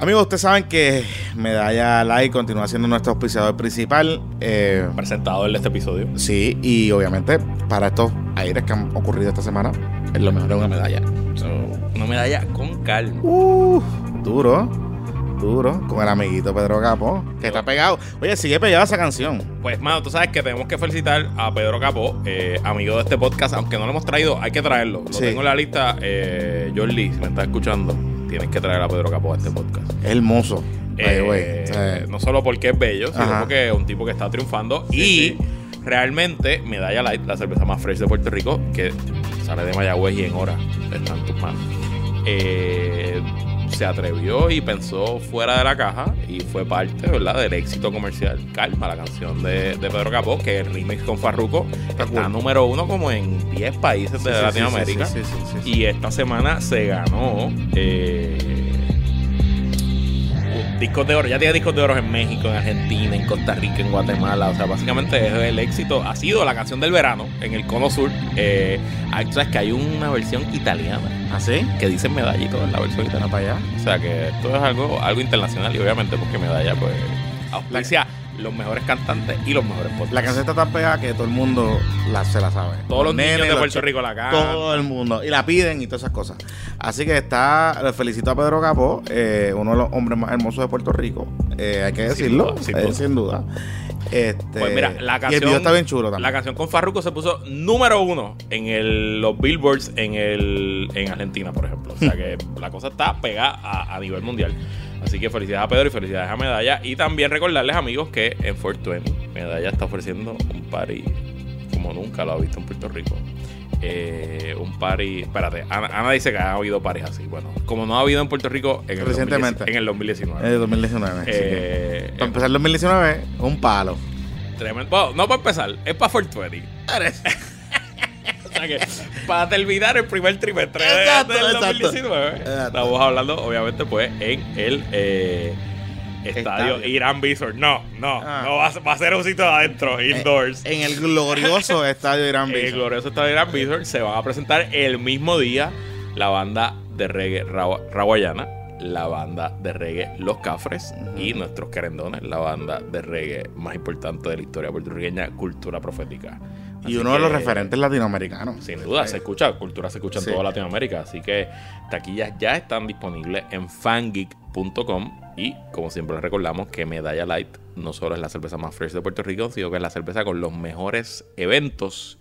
Amigos, ustedes saben que Medalla Live continúa siendo nuestro auspiciador principal. Eh, Presentador de este episodio. sí, y obviamente para estos aires que han ocurrido esta semana, es lo mejor es una medalla. So, una medalla con calma. Uh, duro, duro, con el amiguito Pedro Capo, que está pegado. Oye, sigue pegada esa canción. Pues, mano, tú sabes que tenemos que felicitar a Pedro Capó, eh, amigo de este podcast. Aunque no lo hemos traído, hay que traerlo. Lo Sí. tengo en la lista. Eh, Jordi, si me estás escuchando, tienes que traer a Pedro Capó a este podcast. Hermoso. Eh, sea, no solo porque es bello, sino Ajá. porque es un tipo que está triunfando. Sí, y sí. realmente, Medalla Light, la cerveza más fresh de Puerto Rico, que sale de Mayagüez y en hora está en tus manos. eh, se atrevió y pensó fuera de la caja y fue parte, ¿verdad?, del éxito comercial Calma, la canción de, de Pedro Capó, que el remix con Farruko está número uno como en 10 países de sí, Latinoamérica. sí, sí. Y esta semana se ganó eh, discos de oro. Ya tiene discos de oro en México, en Argentina, en Costa Rica, en Guatemala. O sea, básicamente es el éxito. Ha sido la canción del verano en el Cono Sur. Eh, hay- tú sabes que hay una versión italiana ¿Ah, sí? que dice medallito en la versión Mira italiana. para allá. O sea que esto es algo, algo internacional y obviamente porque medalla pues auspicia los mejores cantantes y los mejores podcasts. La canción está tan pegada que todo el mundo la, se la sabe. Todos los niños de Puerto Rico la cantan. Todo el mundo. Y la piden y todas esas cosas. Así que está. le Felicito a Pedro Capó, eh, uno de los hombres más hermosos de Puerto Rico. eh, hay que decirlo. sin eh, duda. sin duda. Este, Pues mira, la Y el canción. video está bien chulo La también. canción con Farruko se puso número uno en el- los billboards en, el, en Argentina, por ejemplo. O sea que la cosa está pegada a, a nivel mundial. Así que felicidades a Pedro y felicidades a Medalla. Y también recordarles, amigos, que en 420 Medalla está ofreciendo un party como nunca lo ha visto en Puerto Rico. Eh, un party. Espérate, Ana, Ana dice que ha habido paris así. Bueno, como no ha habido en Puerto Rico en el, Recientemente. 2019, en el 2019. Es de 2019. así que, Eh, para empezar el 2019, un palo. Tremendo. Bueno, no para empezar, es para 420. o sea que, para terminar el primer trimestre Exacto, del exacto. 2019, Exacto. estamos hablando, obviamente, pues, en el eh, estadio, Estadio. Irán Bithorn. No, no, Ah. no va a, va a ser un sitio adentro, indoors. En el glorioso estadio Irán En el glorioso estadio Irán Bithorn se van a presentar el mismo día la banda de reggae Rawa- Rawayana, la banda de reggae Los Cafres y nuestros querendones, la banda de reggae más importante de la historia puertorriqueña, Cultura Profética. Y Así uno de los referentes latinoamericanos. Sin duda, se escucha, cultura se escucha en Sí. toda Latinoamérica. Así que taquillas ya están disponibles en fangeek.com. Y como siempre les recordamos que Medalla Light no solo es la cerveza más fresh de Puerto Rico, sino que es la cerveza con los mejores eventos.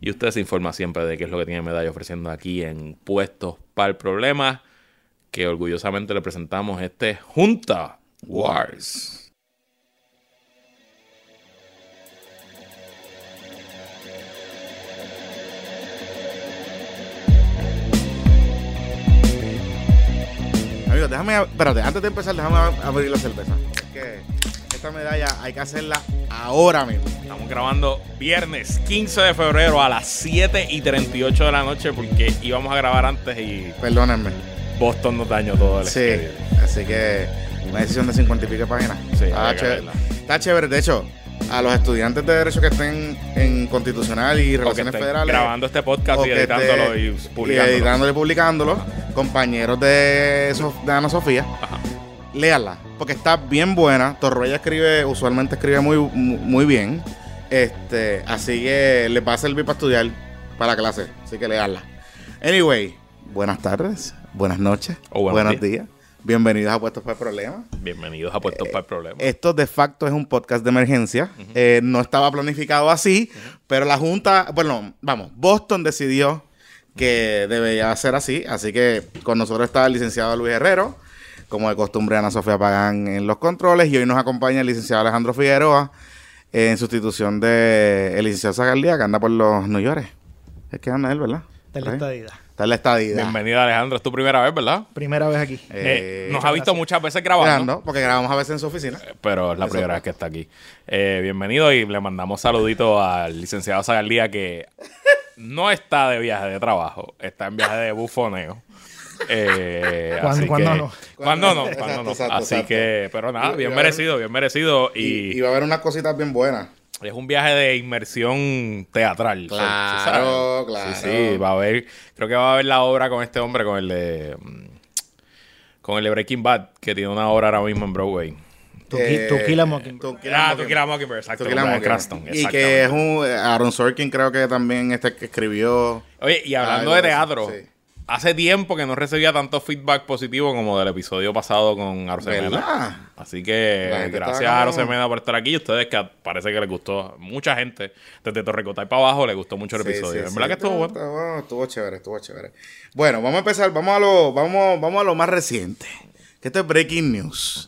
Y usted se informa siempre de qué es lo que tiene Medalla ofreciendo aquí en Puestos para el Problema. Que orgullosamente le presentamos este Junta Wars. Amigos, déjame, espérate, antes de empezar, déjame ab- abrir la cerveza. Es que esta medalla hay que hacerla ahora mismo. Estamos grabando viernes 15 de febrero a las 7 y 38 de la noche porque íbamos a grabar antes y Perdónenme. Boston nos dañó todo el Sí, así que una decisión de 50 y pico páginas. Sí, está, chévere. está chévere. De hecho, a los estudiantes de Derecho que estén en Constitucional y Relaciones Federales. grabando este podcast y editándolo y y publicándolo. editándolo y publicándolo, compañeros de, Sof- de Ana Sofía, Ajá. léanla, porque está bien buena. Torroya escribe, usualmente escribe muy, muy muy bien. Este, así que les va a servir para estudiar para la clase. Así que leanla. Anyway, buenas tardes, buenas noches, O buenos buenos días. Bienvenidos a Puestos para el Problema. Bienvenidos a Puestos para el Problema. Esto de facto es un podcast de emergencia. Eh, no estaba planificado así, pero la Junta, bueno, vamos, Boston decidió que debía ser así. Así que con nosotros está el licenciado Luis Herrero, como de costumbre Ana Sofía Pagán en los controles, y hoy nos acompaña el licenciado Alejandro Figueroa eh, en sustitución de el licenciado Zagaldía, que anda por los New York. Es que anda él, ¿verdad? de la Por ahí. estadidad. Está en la estadía. Bienvenido Alejandro, es tu primera vez, ¿verdad? Primera vez aquí. Eh, Eh, nos ha visto muchas veces grabando, grabando, porque grabamos a veces en su oficina. pero es la Eso primera fue. vez que está aquí. Eh, bienvenido y le mandamos saluditos al licenciado Zagaldía que no está de viaje de trabajo, está en viaje de bufoneo. Eh, ¿Cuándo- así cuándo que- no? ¿Cuándo no? Exacto, ¿Cuándo no? exacto, así exacto. que, pero nada, bien y- merecido, bien merecido. Y, va a haber unas cositas bien buenas. es un viaje de inmersión teatral. Claro, claro. Sí, sí, va a haber, creo que va a haber la obra con este hombre, con el de... mm, Con el de Breaking Bad, que tiene una hora ahora mismo en Broadway. To Ki- To Kill a Mockingbird. To Kill a Ah, Mockingbird. tú quieras Mockingbird, exacto. To Kill a Bryan Mockingbird. Cranston, Y que es un Aaron Sorkin creo que también este que escribió Oye, y hablando Algo de teatro, sí. hace tiempo que no recibía tanto feedback positivo como del episodio pasado con Arosemena. Así que gracias a Arosemena por estar aquí. Y ustedes que parece que les gustó. Mucha gente, desde Torrecotay para abajo, les gustó mucho el Sí, episodio. sí, en sí. verdad que estuvo bueno, Estuvo chévere, estuvo chévere. Bueno, vamos a empezar, vamos a lo, vamos, vamos a lo más reciente. Que esto es Breaking News.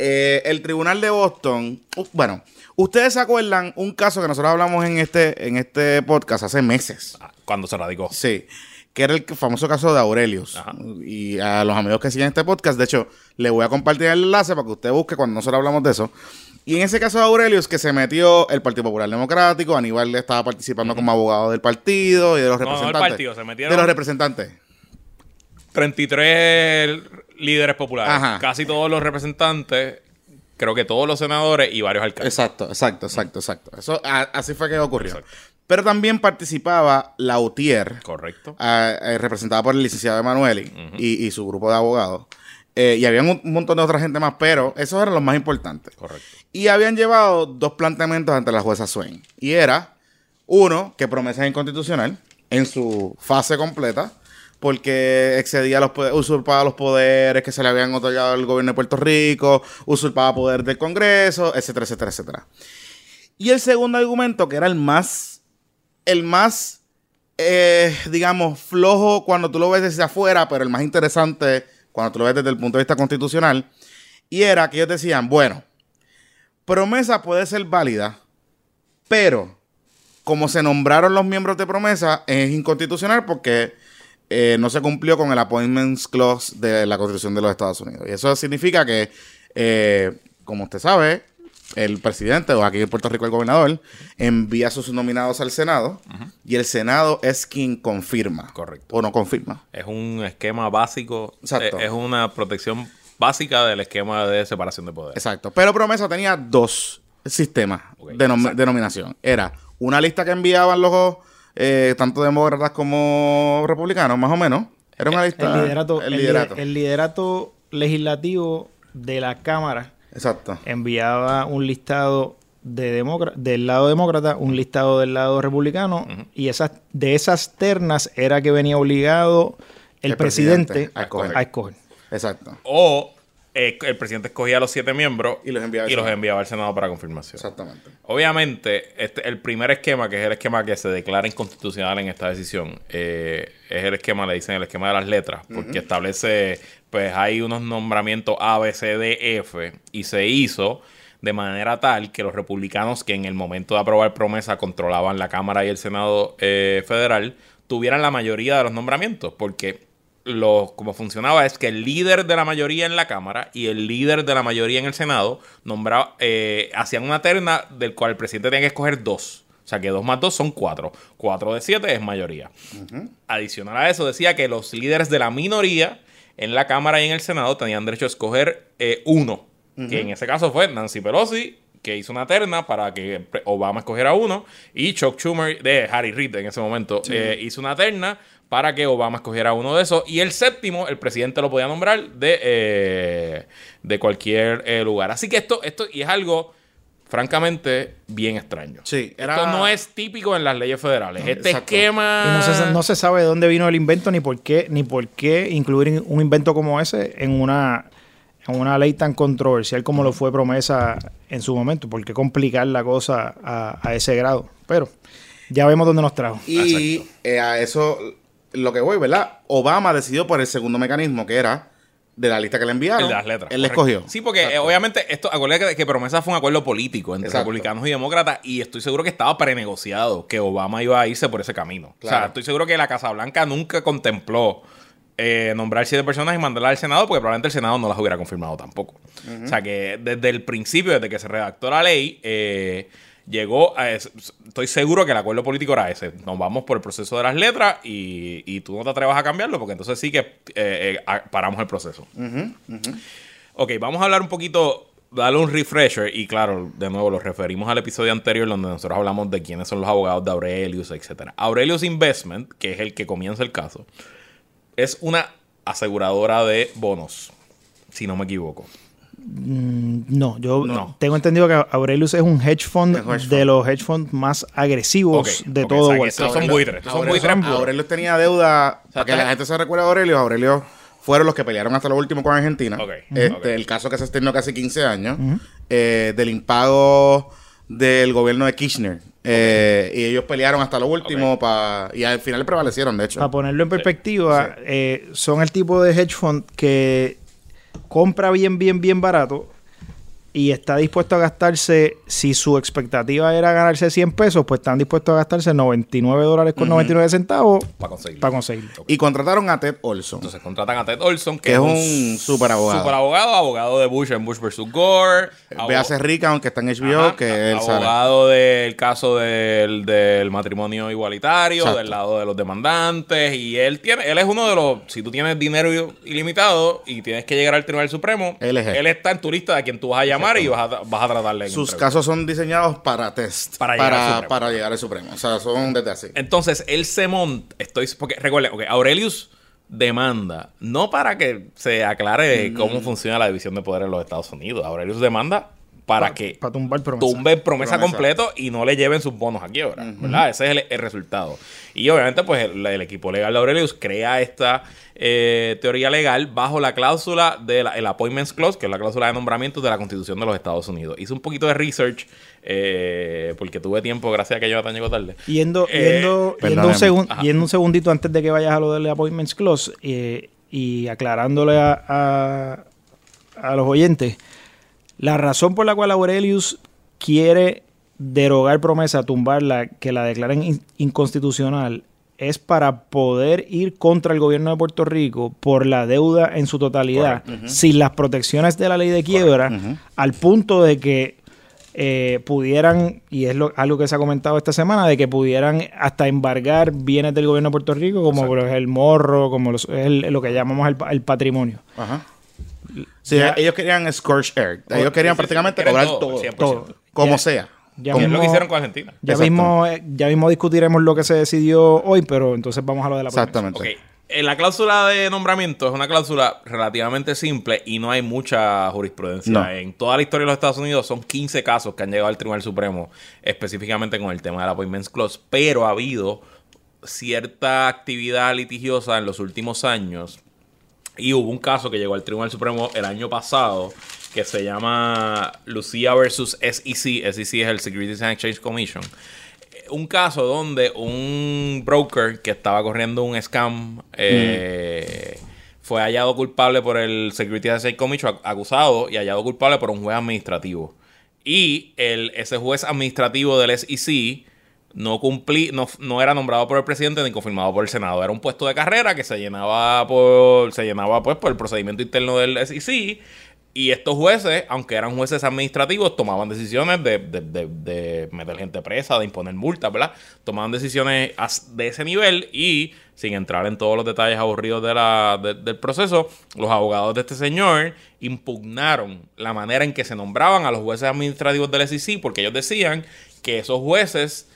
Eh, el Tribunal de Boston, bueno, ustedes se acuerdan un caso que nosotros hablamos en este, en este podcast hace meses. Ah, Cuando se radicó. Sí, que era el famoso caso de Aurelius. Ajá. Y a los amigos que siguen este podcast, de hecho, le voy a compartir el enlace para que usted busque cuando nosotros hablamos de eso. Y en ese caso de Aurelius, que se metió el Partido Popular Democrático, Aníbal estaba participando como abogado del partido y de los No, no el representantes. partido, se metieron- De los representantes. 33 líderes populares. Ajá. Casi todos los representantes, creo que todos los senadores y varios alcaldes. Exacto, exacto, exacto, exacto. Eso, a- así fue que ocurrió. Exacto. Pero también participaba Lautier, Correcto. eh, representada por el licenciado Emanueli y, y su grupo de abogados. Eh, y había un, un montón de otra gente más, pero esos eran los más importantes. Correcto. Y habían llevado dos planteamientos ante la jueza Swain. Y era, uno, que promesa es inconstitucional en su fase completa, porque excedía los poderes, usurpaba los poderes que se le habían otorgado al gobierno de Puerto Rico, usurpaba poder del Congreso, etcétera, etcétera, etcétera. Y el segundo argumento, que era el más, el más, eh, digamos, flojo cuando tú lo ves desde afuera, pero el más interesante cuando tú lo ves desde el punto de vista constitucional, y era que ellos decían, bueno, promesa puede ser válida, pero como se nombraron los miembros de promesa, es inconstitucional porque eh, no se cumplió con el Appointments Clause de la Constitución de los Estados Unidos. Y eso significa que, eh, como usted sabe, el presidente, o aquí en Puerto Rico el gobernador, envía sus nominados al Senado y el Senado es quien confirma. Correcto. O no confirma. Es un esquema básico. Exacto. eh, Es una protección básica del esquema de separación de poderes. Exacto. Pero Promesa tenía dos sistemas de, nom- exacto. de nominación. Era una lista que enviaban los eh, tanto demócratas como republicanos, más o menos. Era una lista. El liderato, El liderato. lider- el liderato legislativo de la Cámara Exacto. enviaba un listado de del lado demócrata, un listado del lado republicano, y esas, de esas ternas era que venía obligado el, El presidente presidente, a escoger. a escoger. Exacto. O eh, el presidente escogía a los siete miembros Y los enviaba al y los Senado. enviaba al Senado para confirmación. Exactamente. Obviamente, este, el primer esquema, que es el esquema que se declara inconstitucional en esta decisión, eh, es el esquema, le dicen el esquema de las letras, porque establece, pues hay unos nombramientos A, B, C, D, F, y se hizo de manera tal que los republicanos que en el momento de aprobar promesa controlaban la Cámara y el Senado eh, federal, tuvieran la mayoría de los nombramientos, porque lo, como funcionaba es que el líder de la mayoría en la Cámara y el líder de la mayoría en el Senado nombraba, eh, hacían una terna del cual el presidente tenía que escoger dos. O sea que dos más dos son cuatro. Cuatro de siete es mayoría. Adicional a eso, decía que los líderes de la minoría en la Cámara y en el Senado tenían derecho a escoger eh, uno. Que en ese caso fue Nancy Pelosi, que hizo una terna para que Obama escogiera uno. Y Chuck Schumer, de Harry Reid en ese momento, eh, hizo una terna para que Obama escogiera uno de esos. Y el séptimo, el presidente lo podía nombrar de, eh, de cualquier eh, lugar. Así que esto, esto y es algo, francamente, bien extraño. Sí, era- Esto no es típico en las leyes federales. Este Exacto. esquema... Y no se, no se sabe de dónde vino el invento ni por qué, ni por qué incluir un invento como ese en una, en una ley tan controversial como lo fue promesa en su momento. ¿Por qué complicar la cosa a, a ese grado? Pero ya vemos dónde nos trajo. Y eh, a eso, lo que voy, ¿verdad? Obama decidió por el segundo mecanismo, que era de la lista que le enviaron. El de las letras. Él le correcto. escogió. Sí, porque eh, obviamente esto, acuérdate que, que promesa fue un acuerdo político entre Exacto. republicanos y demócratas y estoy seguro que estaba prenegociado que Obama iba a irse por ese camino. O sea, estoy seguro que la Casa Blanca nunca contempló eh, nombrar siete personas y mandarlas al Senado porque probablemente el Senado no las hubiera confirmado tampoco. O sea, que desde el principio, desde que se redactó la ley, eh, llegó a... es- Estoy seguro que el acuerdo político era ese. Nos vamos por el proceso de las letras y, y tú no te atrevas a cambiarlo porque entonces sí que eh, eh, paramos el proceso. Ok, vamos a hablar un poquito, darle un refresher y claro, de nuevo lo referimos al episodio anterior donde nosotros hablamos de quiénes son los abogados de Aurelius, etcétera. Aurelius Investment, que es el que comienza el caso, es una aseguradora de bonos. si no me equivoco. Mm, No, yo No. tengo entendido que Aurelius es un hedge fund, de los hedge funds más agresivos de todo o sea, estos Street. son buitres. Estos son Aurelio, buitres. Aurelio tenía deuda. sea, para que la gente se recuerde a Aurelio. Aurelio fueron los que pelearon hasta lo último con Argentina. Este. El caso que se extendió casi 15 años. eh, del impago del gobierno de Kirchner. Eh, y ellos pelearon hasta lo último. pa- y al final prevalecieron, de hecho. Para ponerlo en perspectiva, eh, son el tipo de hedge fund que compra bien, bien, bien barato y está dispuesto a gastarse, si su expectativa era ganarse 100 pesos, pues están dispuestos a gastarse 99 dólares con 99 centavos Para conseguirlo. para conseguirlo. Y contrataron a Ted Olson. Entonces contratan a Ted Olson, que, Que es un super abogado. Super abogado, abogado de Bush en Bush vs. Gore. abo- Véase rica, aunque está en HBO, Ajá, que sale. abogado del caso del, del matrimonio igualitario, Exacto. del lado de los demandantes. Y él tiene, él es uno de los, si tú tienes dinero ilimitado y tienes que llegar al Tribunal Supremo, Él es él. está en tu lista de quien tú vas a llamar y vas a, vas a tratarle Sus casos son diseñados para test. Para llegar al Supremo. para llegar al Supremo. O sea, son desde así. Entonces, él se monta. Estoy. Porque recuerden, ok, Aurelius demanda. No para que se aclare cómo funciona la división de poder en los Estados Unidos. Aurelius demanda para que Para tumbar promesa. tumbe promesa, Promesa. completo y no le lleven sus bonos a quiebra. ¿Verdad? Ese es el, el resultado. Y obviamente, pues el, el equipo legal de Aurelius crea esta eh, teoría legal bajo la cláusula del el Appointments Clause, que es la cláusula de nombramientos de la Constitución de los Estados Unidos. Hice un poquito de research eh, porque tuve tiempo, gracias a que Jonathan llegó tarde. Yendo, Eh, yendo, yendo, un segun- yendo un segundito antes de que vayas a lo del Appointments Clause eh, y aclarándole a, a- a los oyentes, la razón por la cual Aurelius quiere derogar promesa, tumbarla, que la declaren in- inconstitucional, es para poder ir contra el gobierno de Puerto Rico por la deuda en su totalidad, sin las protecciones de la ley de quiebra, al punto de que eh, pudieran, y es lo- algo que se ha comentado esta semana, de que pudieran hasta embargar bienes del gobierno de Puerto Rico, como el morro, como los- el- lo que llamamos el patrimonio. Ajá. Sí, Ya- ellos querían Scorch Air. Ellos querían Sí, sí, prácticamente cobrar todo, todo. 100%. Todo. Como Ya- sea. ya Como- Es lo que mismo- hicieron con Argentina. Ya mismo, eh, ya mismo discutiremos lo que se decidió hoy, pero entonces vamos a lo de la Exactamente. Ok. En la cláusula de nombramiento es una cláusula relativamente simple y no hay mucha jurisprudencia. No. En toda la historia de los Estados Unidos son 15 casos que han llegado al Tribunal Supremo específicamente con el tema del Appointments Clause, pero ha habido cierta actividad litigiosa en los últimos años y hubo un caso que llegó al Tribunal Supremo el año pasado que se llama Lucia versus SEC. SEC es el Securities and Exchange Commission. Un caso donde un broker que estaba corriendo un scam eh, fue hallado culpable por el Securities and Exchange Commission, ac- acusado y hallado culpable por un juez administrativo. Y el, ese juez administrativo del SEC no cumplí, no, no era nombrado por el presidente ni confirmado por el Senado. Era un puesto de carrera que se llenaba por, se llenaba pues por el procedimiento interno del SEC. Y estos jueces, aunque eran jueces administrativos, tomaban decisiones de, de- de- de meter gente presa, de imponer multas, ¿verdad? Tomaban decisiones de ese nivel y, sin entrar en todos los detalles aburridos de la- de- del proceso, los abogados de este señor impugnaron la manera en que se nombraban a los jueces administrativos del SEC porque ellos decían que esos jueces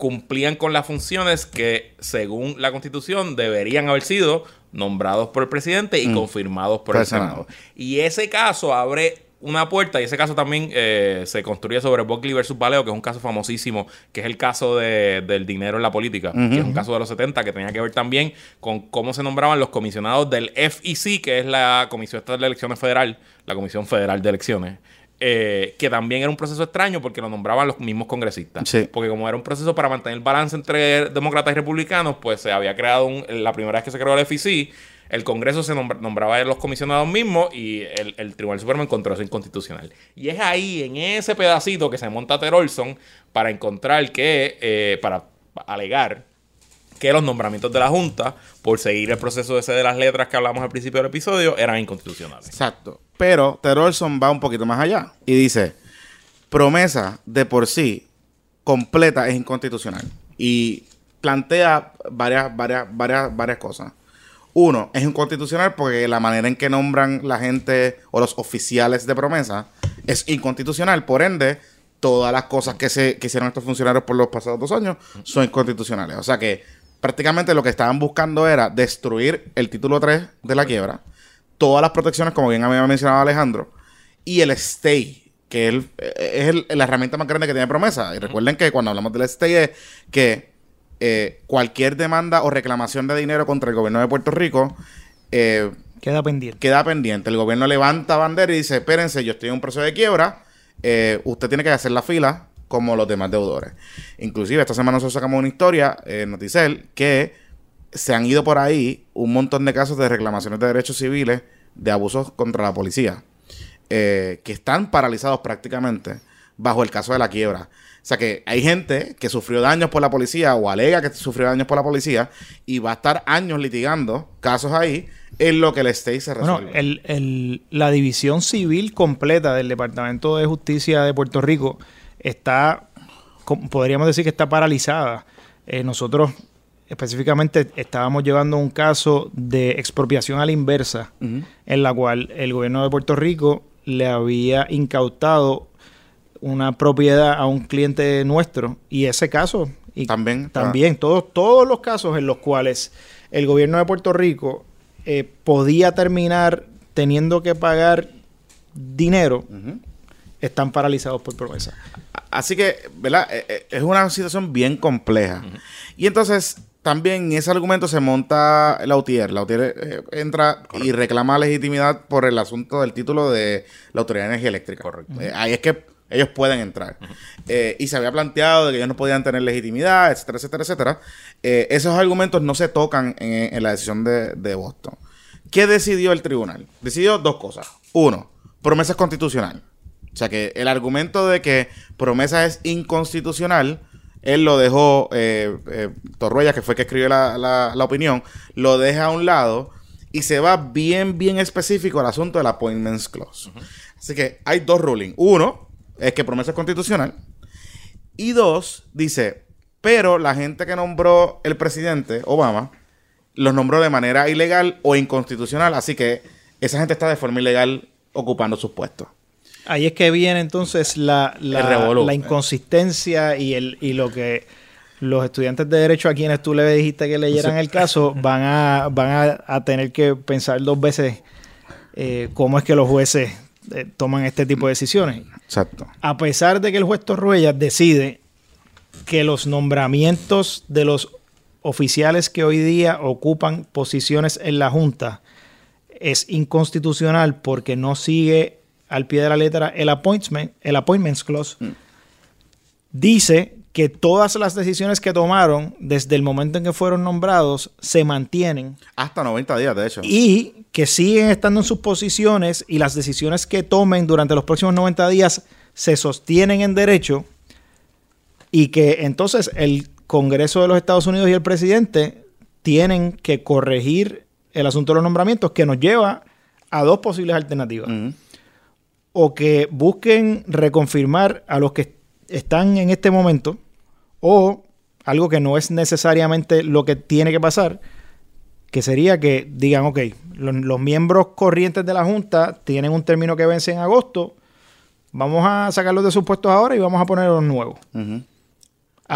cumplían con las funciones que, según la Constitución, deberían haber sido nombrados por el presidente y confirmados por el Senado. Y ese caso abre una puerta y ese caso también eh, se construye sobre Buckley versus Valeo, que es un caso famosísimo, que es el caso de- del dinero en la política, que es un caso de los 70 que tenía que ver también con cómo se nombraban los comisionados del FEC, que es la Comisión Estatal de Elecciones Federal, la Comisión Federal de Elecciones. Eh, que también era un proceso extraño porque lo nombraban los mismos congresistas. Sí. Porque como era un proceso para mantener el balance entre demócratas y republicanos, pues se había creado un, la primera vez que se creó el FEC, el Congreso se nombra- nombraba a los comisionados mismos y el, el Tribunal Supremo encontró eso inconstitucional. Y es ahí, en ese pedacito, que se monta Ter Olson para encontrar que, eh, para alegar que los nombramientos de la Junta, por seguir el proceso ese de las letras que hablamos al principio del episodio, eran inconstitucionales. Exacto. Pero Ted Olson va un poquito más allá y dice, promesa de por sí completa es inconstitucional. Y plantea varias, varias, varias, varias cosas. Uno, es inconstitucional porque la manera en que nombran la gente o los oficiales de promesa es inconstitucional. Por ende, todas las cosas que, se, que hicieron estos funcionarios por los pasados dos años son inconstitucionales. O sea que prácticamente lo que estaban buscando era destruir el título 3 de la quiebra, todas las protecciones, como bien había mencionado Alejandro, y el stay, que es, el- es el- la herramienta más grande que tiene promesa. Y recuerden que cuando hablamos del stay es que eh, cualquier demanda o reclamación de dinero contra el gobierno de Puerto Rico eh, Queda pendiente. queda pendiente. El gobierno levanta bandera y dice, espérense, yo estoy en un proceso de quiebra, eh, usted tiene que hacer la fila como los demás deudores. Inclusive esta semana nosotros sacamos una historia Noticel que se han ido por ahí un montón de casos de reclamaciones de derechos civiles de abusos contra la policía, eh, que están paralizados prácticamente bajo el caso de la quiebra. O sea que hay gente que sufrió daños por la policía o alega que sufrió daños por la policía y va a estar años litigando casos ahí en lo que el state se resuelve. Bueno, el, el- la división civil completa del Departamento de Justicia de Puerto Rico está, podríamos decir que está paralizada. Eh, nosotros específicamente estábamos llevando un caso de expropiación a la inversa, en la cual el gobierno de Puerto Rico le había incautado una propiedad a un cliente nuestro y ese caso y También está- también todos todos los casos en los cuales el gobierno de Puerto Rico eh, podía terminar teniendo que pagar dinero están paralizados por promesa. Así que, ¿verdad? Eh, eh, Es una situación bien compleja. Y entonces, también en ese argumento se monta la UTIER. La UTIER eh, entra y reclama legitimidad por el asunto del título de la Autoridad de Energía Eléctrica. Correcto. Eh, ahí es que ellos pueden entrar. Eh, y se había planteado de que ellos no podían tener legitimidad, etcétera, etcétera, etcétera. Eh, esos argumentos no se tocan en, en la decisión de, de Boston. ¿Qué decidió el tribunal? Decidió dos cosas. Uno, promesa es constitucional. O sea que el argumento de que promesa es inconstitucional, él lo dejó, eh, eh, Torruella, que fue el que escribió la, la- la opinión, lo deja a un lado y se va bien, bien específico al asunto del Appointments Clause. Así que hay dos rulings. Uno es que promesa es constitucional. Y dos, dice, pero la gente que nombró el presidente, Obama, los nombró de manera ilegal o inconstitucional. Así que esa gente está de forma ilegal ocupando sus puestos. Ahí es que viene entonces la, la, inconsistencia y, el, y lo que los estudiantes de derecho a quienes tú le dijiste que leyeran el caso van a, van a, a tener que pensar dos veces eh, cómo es que los jueces eh, toman este tipo de decisiones. Exacto. A pesar de que el juez Torruella decide que los nombramientos de los oficiales que hoy día ocupan posiciones en la Junta es inconstitucional porque no sigue al pie de la letra el appointment, el appointments clause, dice que todas las decisiones que tomaron desde el momento en que fueron nombrados se mantienen Hasta 90 días, de hecho. y que siguen estando en sus posiciones y las decisiones que tomen durante los próximos 90 días se sostienen en derecho y que entonces el Congreso de los Estados Unidos y el presidente tienen que corregir el asunto de los nombramientos que nos lleva a dos posibles alternativas. Ujú. O que busquen reconfirmar a los que están en este momento o algo que no es necesariamente lo que tiene que pasar, que sería que digan, ok, los, miembros corrientes de la Junta tienen un término que vence en agosto, vamos a sacarlos de sus puestos ahora y vamos a poner los nuevos.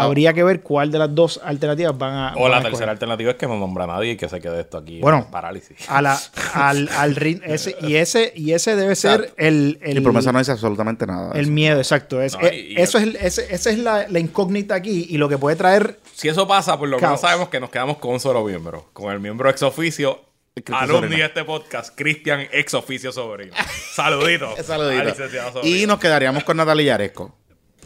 Habría que ver cuál de las dos alternativas van a... O van la a tercera escoger. alternativa es que no nombra a nadie y que se quede esto aquí Bueno. en parálisis. A la, al, al rit- ese, y, ese, y ese debe ser el, el, y promesa no dice absolutamente nada. el eso. miedo, exacto. Es, No, eh, y- y eso el- es, el- ese- esa es la, la incógnita aquí y lo que puede traer Si eso pasa, por lo menos sabemos que nos quedamos con un solo miembro. Con el miembro ex oficio, alumni de este podcast, Cristian ex oficio sobrino. Saludito. Saludito. al licenciado Sobrino. Y nos quedaríamos con Natalia Yaresco.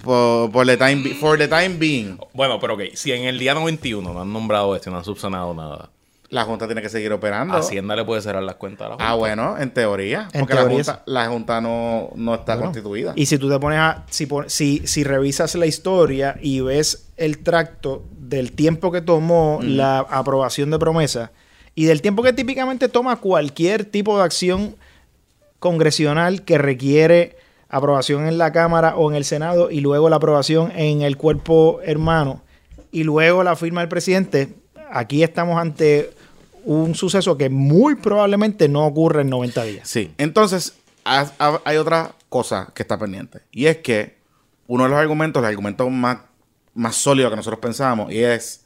Por, por the time be- for the time being, Bueno, pero ok, si en el día 91 no han nombrado esto y no han subsanado nada, la Junta tiene que seguir operando. Hacienda le puede cerrar las cuentas a la Junta. Ah, bueno, en teoría. En porque teoría la, junta, la Junta no, no está Bueno, constituida. Y si tú te pones a. Si, si, si revisas la historia y ves el tracto del tiempo que tomó la aprobación de promesa y del tiempo que típicamente toma cualquier tipo de acción congresional que requiere aprobación en la Cámara o en el Senado y luego la aprobación en el cuerpo hermano y luego la firma del presidente, aquí estamos ante un suceso que muy probablemente no ocurre en 90 días. Sí. Entonces, ha- ha- hay otra cosa que está pendiente. Y es que uno de los argumentos, el argumento más, más sólido que nosotros pensábamos, y es,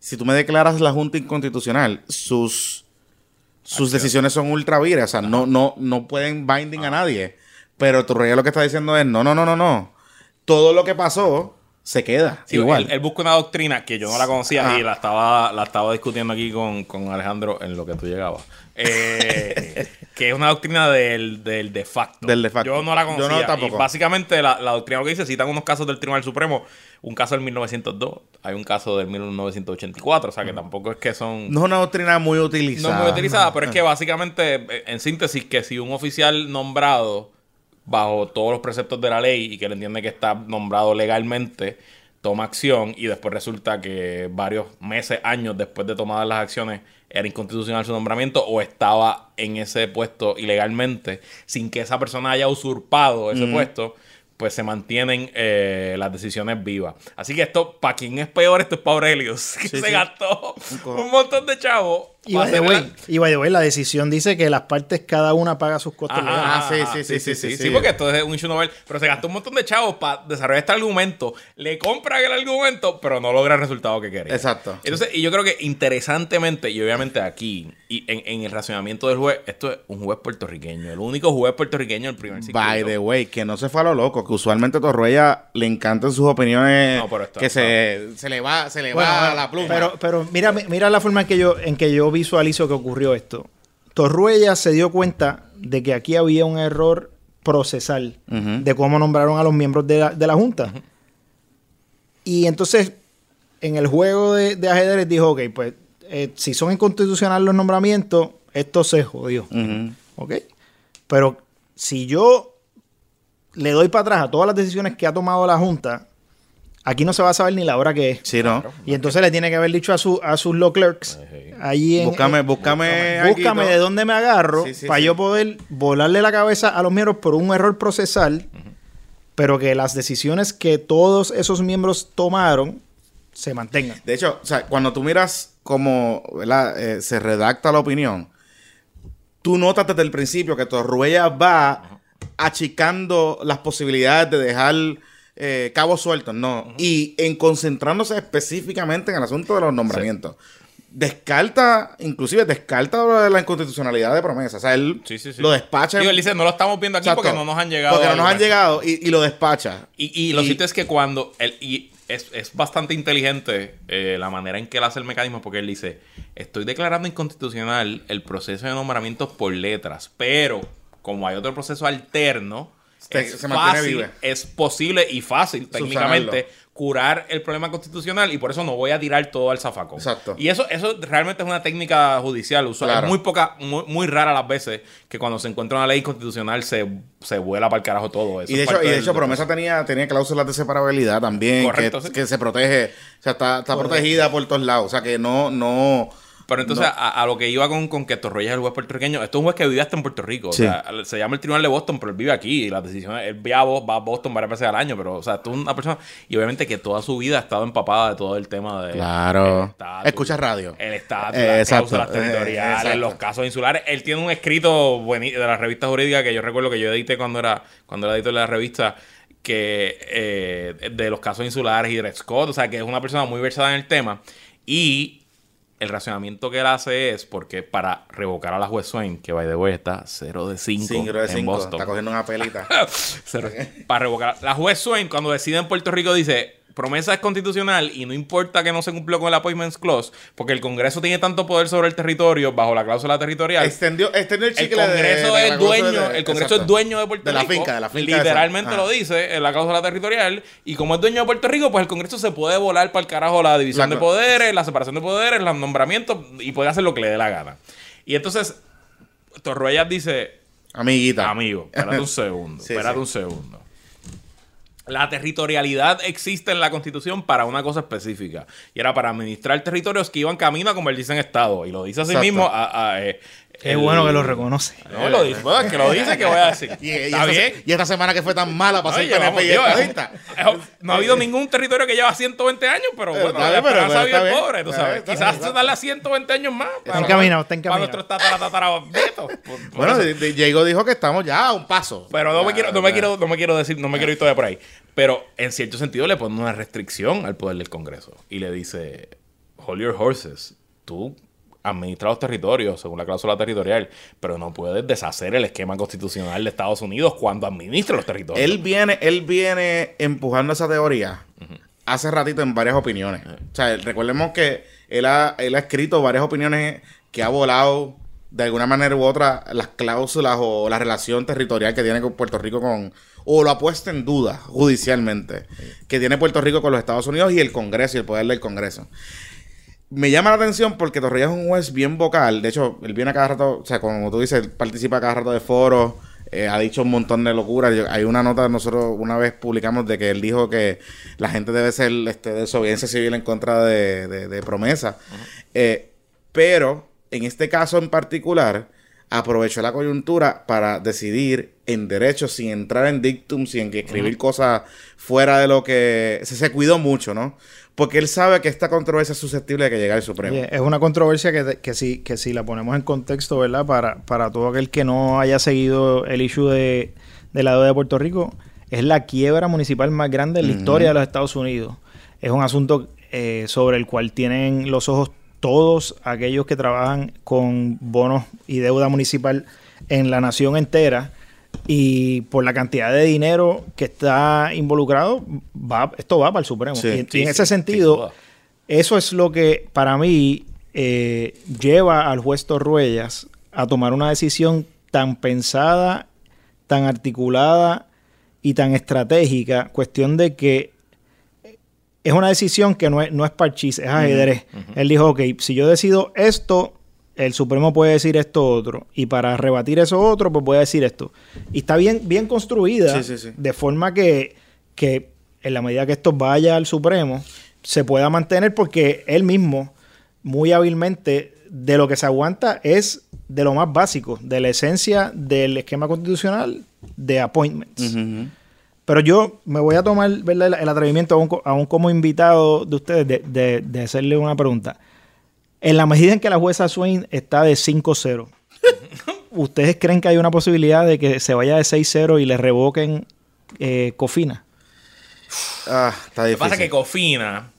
si tú me declaras la Junta inconstitucional, sus, sus decisiones son ultra vires, o sea, no, no, no pueden binding a nadie. Pero Torreya lo que está diciendo es, no, no, no, no, no. Todo lo que pasó se queda Sí, igual. Él, él busca una doctrina que yo no la conocía y la estaba, la estaba discutiendo aquí con, con Alejandro en lo que tú llegabas. Eh, que es una doctrina del, del de facto. Del de facto. Yo no la Yo conocía. no tampoco. Y básicamente la, la doctrina lo que dice, citan unos casos del Tribunal Supremo, un caso del 1902, hay un caso del 1984, o sea que tampoco es que son... no es una doctrina muy No utilizada. muy utilizada, pero es que básicamente, en síntesis, que si un oficial nombrado bajo todos los preceptos de la ley y que él entiende que está nombrado legalmente, toma acción y después resulta que varios meses, años después de tomadas las acciones era inconstitucional su nombramiento o estaba en ese puesto ilegalmente sin que esa persona haya usurpado ese puesto, pues se mantienen eh, las decisiones vivas. Así que esto, para quien es peor, esto es para Aurelius, que se sí. gastó un montón de chavos. Y by, the way, la- y by the way, la decisión dice que las partes cada una paga sus costos. Ah, sí, sí, sí, sí, sí, sí, sí. porque esto es un issue novel. Pero se gastó un montón de chavos para desarrollar este argumento. Le compran el argumento, pero no logra el resultado que quería. Exacto. Entonces, y yo creo que interesantemente, y obviamente aquí, y en, en el racionamiento del juez, esto es un juez puertorriqueño. El único juez puertorriqueño del primer circuito. By the way, que no se fue a lo loco, que usualmente a Torruella le encantan sus opiniones No, pero esto- que se, se le va, se le Bueno, va bueno, la pluma. Pero, pero mira, mira la forma en que yo, en que yo visualizo que ocurrió esto. Torruella se dio cuenta de que aquí había un error procesal de cómo nombraron a los miembros de la, de la Junta. Y entonces, en el juego de, de ajedrez dijo, ok, pues eh, si son inconstitucionales los nombramientos, esto se jodió. Ujú. ¿Ok? Pero si yo le doy para atrás a todas las decisiones que ha tomado la Junta, aquí no se va a saber ni la hora que es. Sí, ¿no? Y entonces le tiene que haber dicho a, su, a sus law clerks allí en... Búscame, en- búscame, búscame de dónde me agarro Sí, sí, para sí. yo poder volarle la cabeza a los miembros por un error procesal, pero que las decisiones que todos esos miembros tomaron se mantengan. De hecho, o sea, cuando tú miras cómo. Eh, se redacta la opinión, tú notas desde el principio que Torruella va achicando las posibilidades de dejar eh, cabos sueltos, ¿no? Y en concentrándose específicamente en el asunto de los nombramientos. Descarta, inclusive descarta lo de la inconstitucionalidad de promesa. O sea, él Sí, sí, sí. lo despacha. Digo, él dice, no lo estamos viendo aquí Exacto. porque no nos han llegado. Porque no nos han argumentos". llegado y, y lo despacha. Y, y lo cierto es que cuando él, y es, es bastante inteligente eh, la manera en que él hace el mecanismo, porque él dice, estoy declarando inconstitucional el proceso de nombramientos por letras, pero como hay otro proceso alterno, Es se mantiene fácil, viva. es posible y fácil técnicamente Subsanarlo. curar el problema constitucional y por eso no voy a tirar todo al zafacón. Exacto. Y eso, eso realmente es una técnica judicial. usual. Claro. Es muy poca, muy, muy rara las veces que cuando se encuentra una ley constitucional se, se vuela para el carajo todo eso. Y de hecho, y de del- hecho Promesa tenía, tenía cláusulas de separabilidad también, Correcto, que, sí. que se protege, o sea, está, está protegida por todos lados, o sea, que no, no, Pero entonces, a, a lo que iba con, con que Torroya es el juez puertorriqueño, esto es un juez que vive hasta en Puerto Rico. Sí. O sea, se llama el Tribunal de Boston, pero él vive aquí. Y las decisiones, él ve a Bo- va a Boston varias veces al año, pero, o sea, esto es una persona. Y obviamente que toda su vida ha estado empapada de todo el tema de. Claro. estatus, Escucha radio. El estatus, Eh, las exacto. cláusulas Eh, territoriales, exacto. los casos insulares. Él tiene un escrito de la revista jurídica que yo recuerdo que yo edité cuando era, cuando era editor de la revista que eh, de los casos insulares y Dred Scott, o sea que es una persona muy versada en el tema y el racionamiento que él hace es porque para revocar a la juez Swain, que by the way está 0 de 5 5 de en 5, Boston. está cogiendo una pelita. Para revocar. La juez Swain, cuando decide en Puerto Rico, dice: promesa es constitucional y no importa que no se cumplió con el Appointments Clause, porque el Congreso tiene tanto poder sobre el territorio bajo la cláusula territorial. extendió, extendió el El chicle de- Congreso de la es cláusula dueño, de- el Congreso es dueño de Puerto De la Rico. finca, de la finca Literalmente lo Ah. dice en la cláusula territorial. Y como es dueño de Puerto Rico, pues el Congreso se puede volar para el carajo la división La- de poderes, la separación de poderes, los nombramientos y puede hacer lo que le dé la gana. Y entonces, Torruellas dice: Amiguita. Amigo, espérate un segundo. Sí, espérate sí. un segundo. La territorialidad existe en la Constitución para una cosa específica. Y era para administrar territorios que iban camino a convertirse en Estado. Y lo dice así Exacto. mismo. A, a, eh, Qué el- bueno que lo reconoce. No, lo dice. Bueno, es que lo dice, que voy a decir. Y, y Está esta, bien. y esta semana que fue tan mala para No, ser PNP y estadista. es- no ha habido ningún territorio que lleva 120 años, pero Pero bueno, la pero- esperanza pero vive bien. pobre, tú sabes. está Quizás se darle a 120 años más. Está encaminado, está encaminado. Para nuestros Bueno, Diego dijo que estamos ya a un paso. Pero no me quiero, no me quiero, no me quiero decir, no me quiero ir todavía por ahí. Pero en cierto sentido le pone una restricción al poder del Congreso. Y le dice, hold your horses. Tú administra los territorios según la cláusula territorial, pero no puedes deshacer el esquema constitucional de Estados Unidos cuando administra los territorios. Él viene, él viene empujando esa teoría hace ratito en varias opiniones. O sea, recordemos que él ha, él ha escrito varias opiniones que ha volado de alguna manera u otra las cláusulas o la relación territorial que tiene con Puerto Rico con o lo ha puesto en duda judicialmente que tiene Puerto Rico con los Estados Unidos y el Congreso y el poder del Congreso. Me llama la atención porque Torreyes es un juez bien vocal. De hecho, él viene a cada rato, o sea, como tú dices, él participa a cada rato de foros, eh, ha dicho un montón de locuras. Yo- hay una nota nosotros una vez publicamos de que él dijo que la gente debe ser este, de desobediencia civil en contra de, de- de promesa. Eh, pero en este caso en particular, aprovechó la coyuntura para decidir en derecho, sin entrar en dictum, sin escribir cosas fuera de lo que. Se, se cuidó mucho, ¿no? Porque él sabe que esta controversia es susceptible de que llegue al Supremo. Es una controversia que, que, si, que si la ponemos en contexto, ¿verdad? Para, para todo aquel que no haya seguido el issue de, de la deuda de Puerto Rico, es la quiebra municipal más grande en la historia de los Estados Unidos. Es un asunto eh, sobre el cual tienen los ojos todos aquellos que trabajan con bonos y deuda municipal en la nación entera. Y por la cantidad de dinero que está involucrado, va, esto va para el Supremo. Sí. y, en ese sentido, eso es lo que para mí eh, lleva al juez Torruellas a tomar una decisión tan pensada, tan articulada y tan estratégica, cuestión de que es una decisión que no es, no es parchís, es ajedrez. Él dijo, ok, si yo decido esto, el Supremo puede decir esto otro, y para rebatir eso otro, pues puede decir esto. Y está bien, bien construida, Sí, sí, sí. de forma que, que en la medida que esto vaya al Supremo, se pueda mantener porque él mismo, muy hábilmente, de lo que se aguanta es de lo más básico, de la esencia del esquema constitucional de appointments. Pero yo me voy a tomar ¿verdad? el, atrevimiento, aún como invitado de ustedes, de, de- de hacerle una pregunta. En la medida en que la jueza Swain está de 5-0, ¿ustedes creen que hay una posibilidad de que se vaya de 6-0 y le revoquen eh, Cofina? Ah, está Lo que difícil. pasa es que Cofina,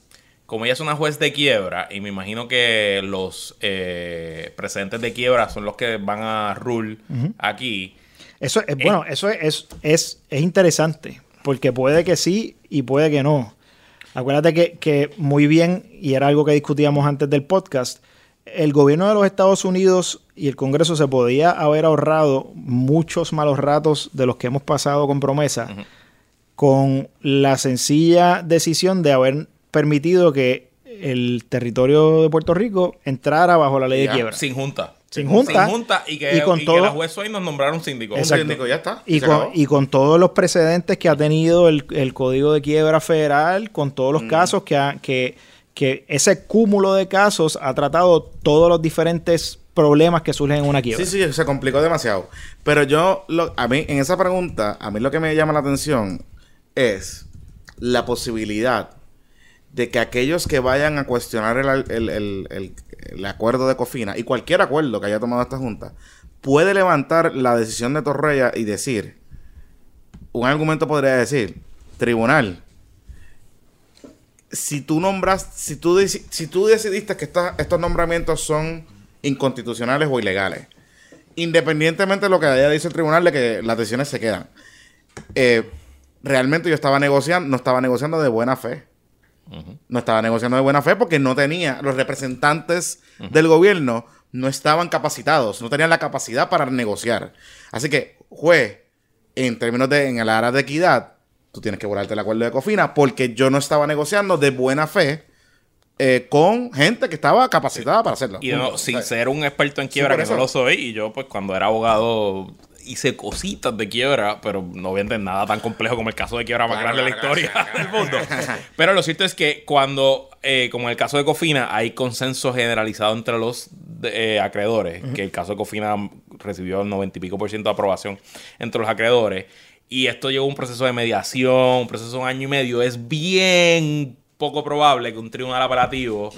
como ella es una juez de quiebra, y me imagino que los eh, precedentes de quiebra son los que van a rule aquí. Eso es, bueno, eso es, es, es, es interesante, porque puede que sí y puede que no. Acuérdate que, que muy bien, y era algo que discutíamos antes del podcast, el gobierno de los Estados Unidos y el Congreso se podía haber ahorrado muchos malos ratos de los que hemos pasado con promesa, con la sencilla decisión de haber permitido que el territorio de Puerto Rico entrara bajo la ley Ya, de quiebra. Sin junta. Sin junta. Sin junta y que, Y con y que todo- la juez Swain nos nombraron síndico. Un Exacto. síndico, ya está. Y con, y con todos los precedentes que ha tenido el, el Código de Quiebra Federal, con todos los casos que, ha- que, que ese cúmulo de casos ha tratado todos los diferentes problemas que surgen en una quiebra. Sí, sí, se complicó demasiado. Pero yo, lo- a mí, en esa pregunta, a mí lo que me llama la atención es la posibilidad de que aquellos que vayan a cuestionar el, el- el- el- acuerdo de Cofina y cualquier acuerdo que haya tomado esta Junta, puede levantar la decisión de Torreya y decir, un argumento podría decir, tribunal, si tú nombras, si tú, si tú decidiste que estos nombramientos son inconstitucionales o ilegales, independientemente de lo que haya dicho el tribunal de que las decisiones se quedan, eh, realmente yo estaba negociando, no estaba negociando de buena fe. No estaba negociando de buena fe porque no tenía, los representantes del gobierno no estaban capacitados, no tenían la capacidad para negociar. Así que, juez, en términos de, en el área de equidad, tú tienes que volarte el acuerdo de Cofina porque yo no estaba negociando de buena fe eh, con gente que estaba capacitada para hacerlo. Y Punto. sin ser un experto en quiebra, que no lo soy, y yo pues cuando era abogado hice cositas de quiebra, pero no venden nada tan complejo como el caso de quiebra más Claro, grande de la historia del mundo. Pero lo cierto es que cuando, eh, como en el caso de Cofina, hay consenso generalizado entre los eh, acreedores, que el caso de Cofina recibió el 90 y pico por ciento de aprobación entre los acreedores, y esto llevó a un proceso de mediación, un proceso de un año y medio, es bien poco probable que un tribunal apelativo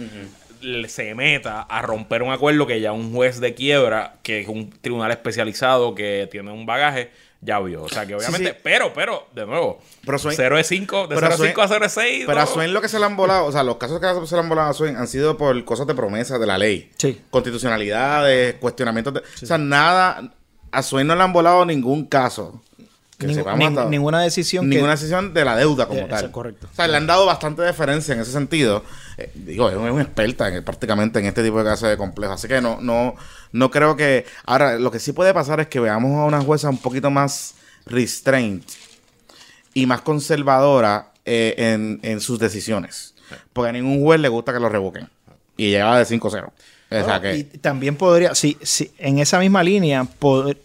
se meta a romper un acuerdo que ya un juez de quiebra, que es un tribunal especializado que tiene un bagaje, ya vio. O sea que obviamente, sí. pero, pero, de nuevo, Pero Swain- 0 es 5, de pero 0 Swain- 5 a 0 es 6. Pero a Swain lo que se le han volado, o sea, los casos que se le han volado a Swain han sido por cosas de promesa de la ley. Sí. Constitucionalidades, cuestionamientos de... O sea, nada... A Swain no le han volado ningún caso. Que Ning- sepamos hasta- ninguna decisión que- Ninguna decisión de la deuda como Eh, tal. eso, correcto. O sea, le han dado bastante deferencia en ese sentido. Eh, digo, es una experta en- prácticamente en este tipo de casos de complejos. Así que no, no, no creo que. Ahora, lo que sí puede pasar es que veamos a una jueza un poquito más restrained y más conservadora eh, en, en sus decisiones. Porque a ningún juez le gusta que lo revoquen. Y llegaba de 5-0. O sea que. Y también podría, si, si en esa misma línea, poder-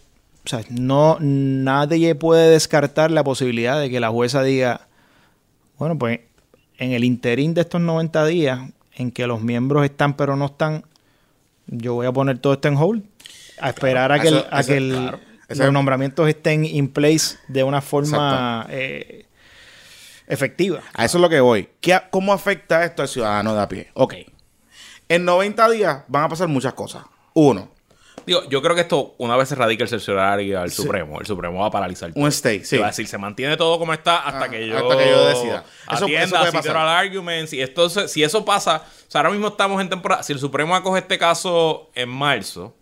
o sea, no, nadie puede descartar la posibilidad de que la jueza diga, bueno, pues en el interín de estos 90 días, en que los miembros están pero no están, yo voy a poner todo esto en hold, a esperar a que, el- a eso- que el- claro. Los es- nombramientos estén in place de una forma eh, efectiva. A eso es lo que voy. ¿Qué, ¿Cómo afecta esto al ciudadano de a pie? Ok. En 90 días van a pasar muchas cosas. Uno, Digo, yo creo que esto, una vez se radica el cerciorario al Supremo, el Supremo va a paralizar todo. un stay, sí. Va a decir, se mantiene todo como está hasta Ah, que yo, hasta que yo decida. Eso- eso atienda, puede si pasar. oral arguments. Y entonces, si eso pasa, o sea, ahora mismo estamos en temporada. Si el Supremo acoge este caso en marzo,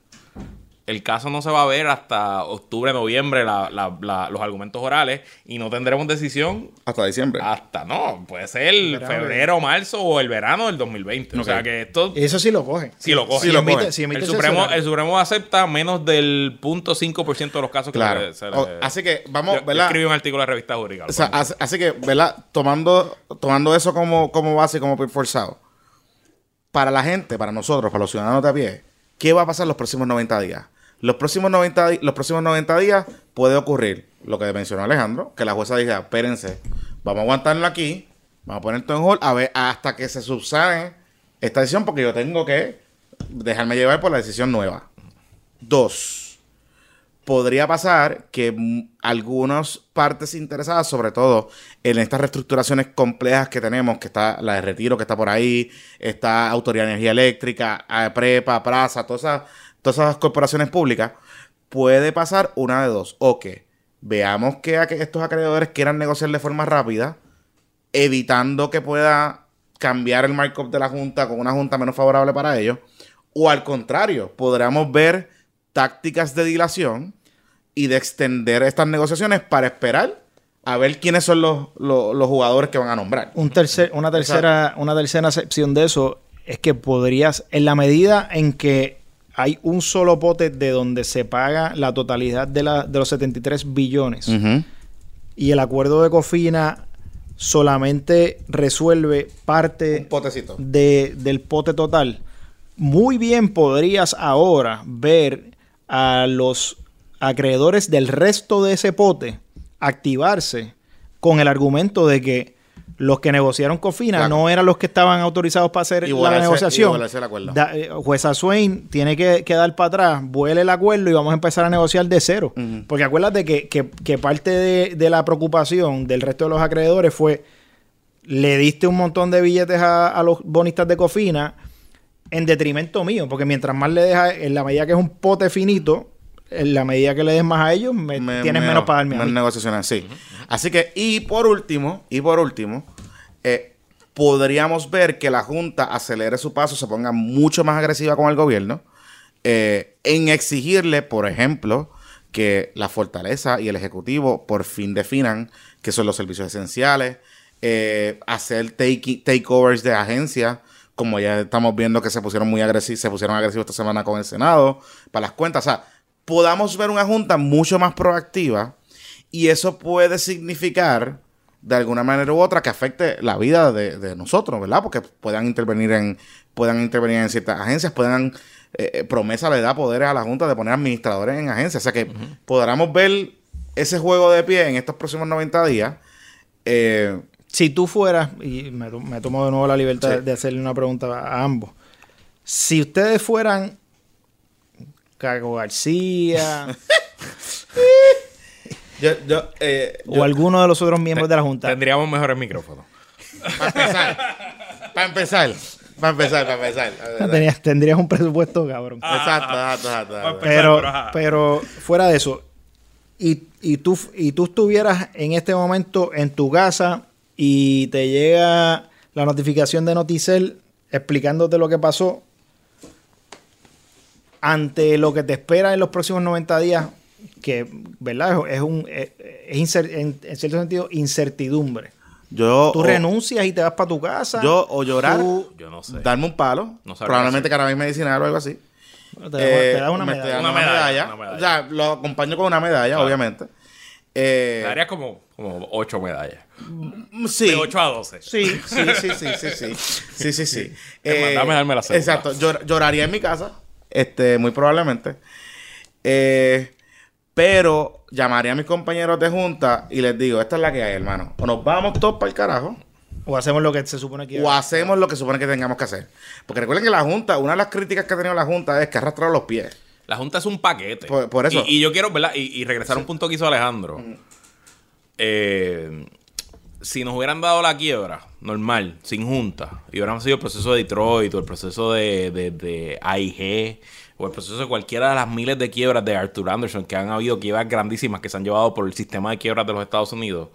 el caso no se va a ver hasta octubre, noviembre, la- la- la- los argumentos orales, y no tendremos decisión Hasta diciembre. hasta, no, puede ser Verano. febrero, marzo o el verano del 2020. O sea que esto Eso sí lo coge. Sí lo coge. Sí lo emite- coge. si emite el Supremo, el Supremo acepta menos del 0.5% de los casos que Claro. se se le- O- así que vamos, yo, yo ¿verdad? escribí un artículo de revista jurídica. O sea, así, así que, ¿verdad? Tomando, tomando eso como, como base y como forzado. Para la gente, para nosotros, para los ciudadanos de a pie, ¿qué va a pasar los próximos 90 días? Los próximos 90, di- los próximos 90 días puede ocurrir lo que mencionó Alejandro, que la jueza diga, espérense, vamos a aguantarlo aquí, vamos a poner todo en hold a ver hasta que se subsane esta decisión, porque yo tengo que dejarme llevar por la decisión nueva. Dos, podría pasar que algunas partes interesadas, sobre todo en estas reestructuraciones complejas que tenemos, que está la de retiro que está por ahí, está Autoridad de Energía Eléctrica, Prepa, Praza, todas esas, todas esas corporaciones públicas, puede pasar una de dos. O que veamos que estos acreedores quieran negociar de forma rápida, evitando que pueda cambiar el markup de la Junta con una Junta menos favorable para ellos. O al contrario, podríamos ver tácticas de dilación y de extender estas negociaciones para esperar a ver quiénes son los, los- los jugadores que van a nombrar. Un tercer, una tercera, una tercera sección de eso es que podrías, en la medida en que hay un solo pote de donde se paga la totalidad de, la, de los 73 billones. Y el acuerdo de Cofina solamente resuelve parte Un potecito. de- del pote total, muy bien podrías ahora ver a los acreedores del resto de ese pote activarse con el argumento de que los que negociaron Cofina Claro. no eran los que estaban autorizados para hacer la negociación. el acuerdo. Da- eh, jueza Swain tiene que, que dar para atrás, vuele el acuerdo y vamos a empezar a negociar de cero. Porque acuérdate que, que- que parte de, de la preocupación del resto de los acreedores fue le diste un montón de billetes a, a los bonistas de Cofina en detrimento mío, porque mientras más le dejas, en la medida que es un pote finito, en la medida que le des más a ellos, me- Me- tienes menos- menos para darme a menos mí. negociaciones, sí. Así que, y por último, y por último, eh, podríamos ver que la Junta acelere su paso, se ponga mucho más agresiva con el gobierno, eh, en exigirle, por ejemplo, que la fortaleza y el Ejecutivo por fin definan qué son los servicios esenciales, eh, hacer take- takeovers de agencias, como ya estamos viendo que se pusieron muy agresivos, se pusieron agresivos esta semana con el Senado, para las cuentas. O sea, podamos ver una junta mucho más proactiva y eso puede significar de alguna manera u otra que afecte la vida de, de nosotros, ¿verdad? Porque puedan intervenir en puedan intervenir en ciertas agencias, puedan eh, eh, promesa le da poderes a la junta de poner administradores en agencias, o sea que podamos ver ese juego de pie en estos próximos 90 días. Eh, Si tú fueras, y me, me tomo de nuevo la libertad Sí. de hacerle una pregunta a ambos, si ustedes fueran Cago García yo, yo, eh, o alguno de los otros miembros de la Junta, Tendríamos mejores micrófonos. para empezar, para empezar, para empezar, para empezar. tenías- tendrías un presupuesto cabrón. Ah, Exacto, exacto, exacto, exacto. Pues, Pero, pero fuera de eso, y, y, tú, y tú estuvieras en este momento en tu casa y te llega la notificación de Noticel explicándote lo que pasó, ante lo que te espera en los próximos 90 días, que, ¿verdad? Es, un, es, incer- en, en cierto sentido incertidumbre. Yo, Tú o- renuncias y te vas para tu casa. yo o llorar, tú- Yo no sé. darme un palo, No probablemente cannabis medicinal o algo así. te, das- Eh, te das una me medalla. Una Una medalla, medalla. una medalla. O sea, lo acompaño con una medalla, Claro. obviamente. Eh, Me daría como, como 8 medallas. sí. De 8 a 12. Sí, sí, sí, sí, sí, sí. Sí, sí, sí. Más, dame darme la segunda. Exacto. Llor- lloraría en mi casa, este, muy probablemente. Eh, pero llamaría a mis compañeros de junta y les digo, esta es la que hay, hermano. O nos vamos todos para el carajo, O hacemos lo que se supone que o hacemos lo que supone que tengamos que hacer. Porque recuerden que la Junta, una de las críticas que ha tenido la Junta es que ha arrastrado los pies. La Junta es un paquete. Por- por eso. Y, y yo quiero, ¿verdad? Y, y regresar a un punto que hizo Alejandro. Eh, si nos hubieran dado la quiebra normal, sin Junta, y hubiéramos sido el proceso de Detroit o el proceso de, de, de AIG o el proceso de cualquiera de las miles de quiebras de Arthur Anderson, que han habido quiebras grandísimas que se han llevado por el sistema de quiebras de los Estados Unidos,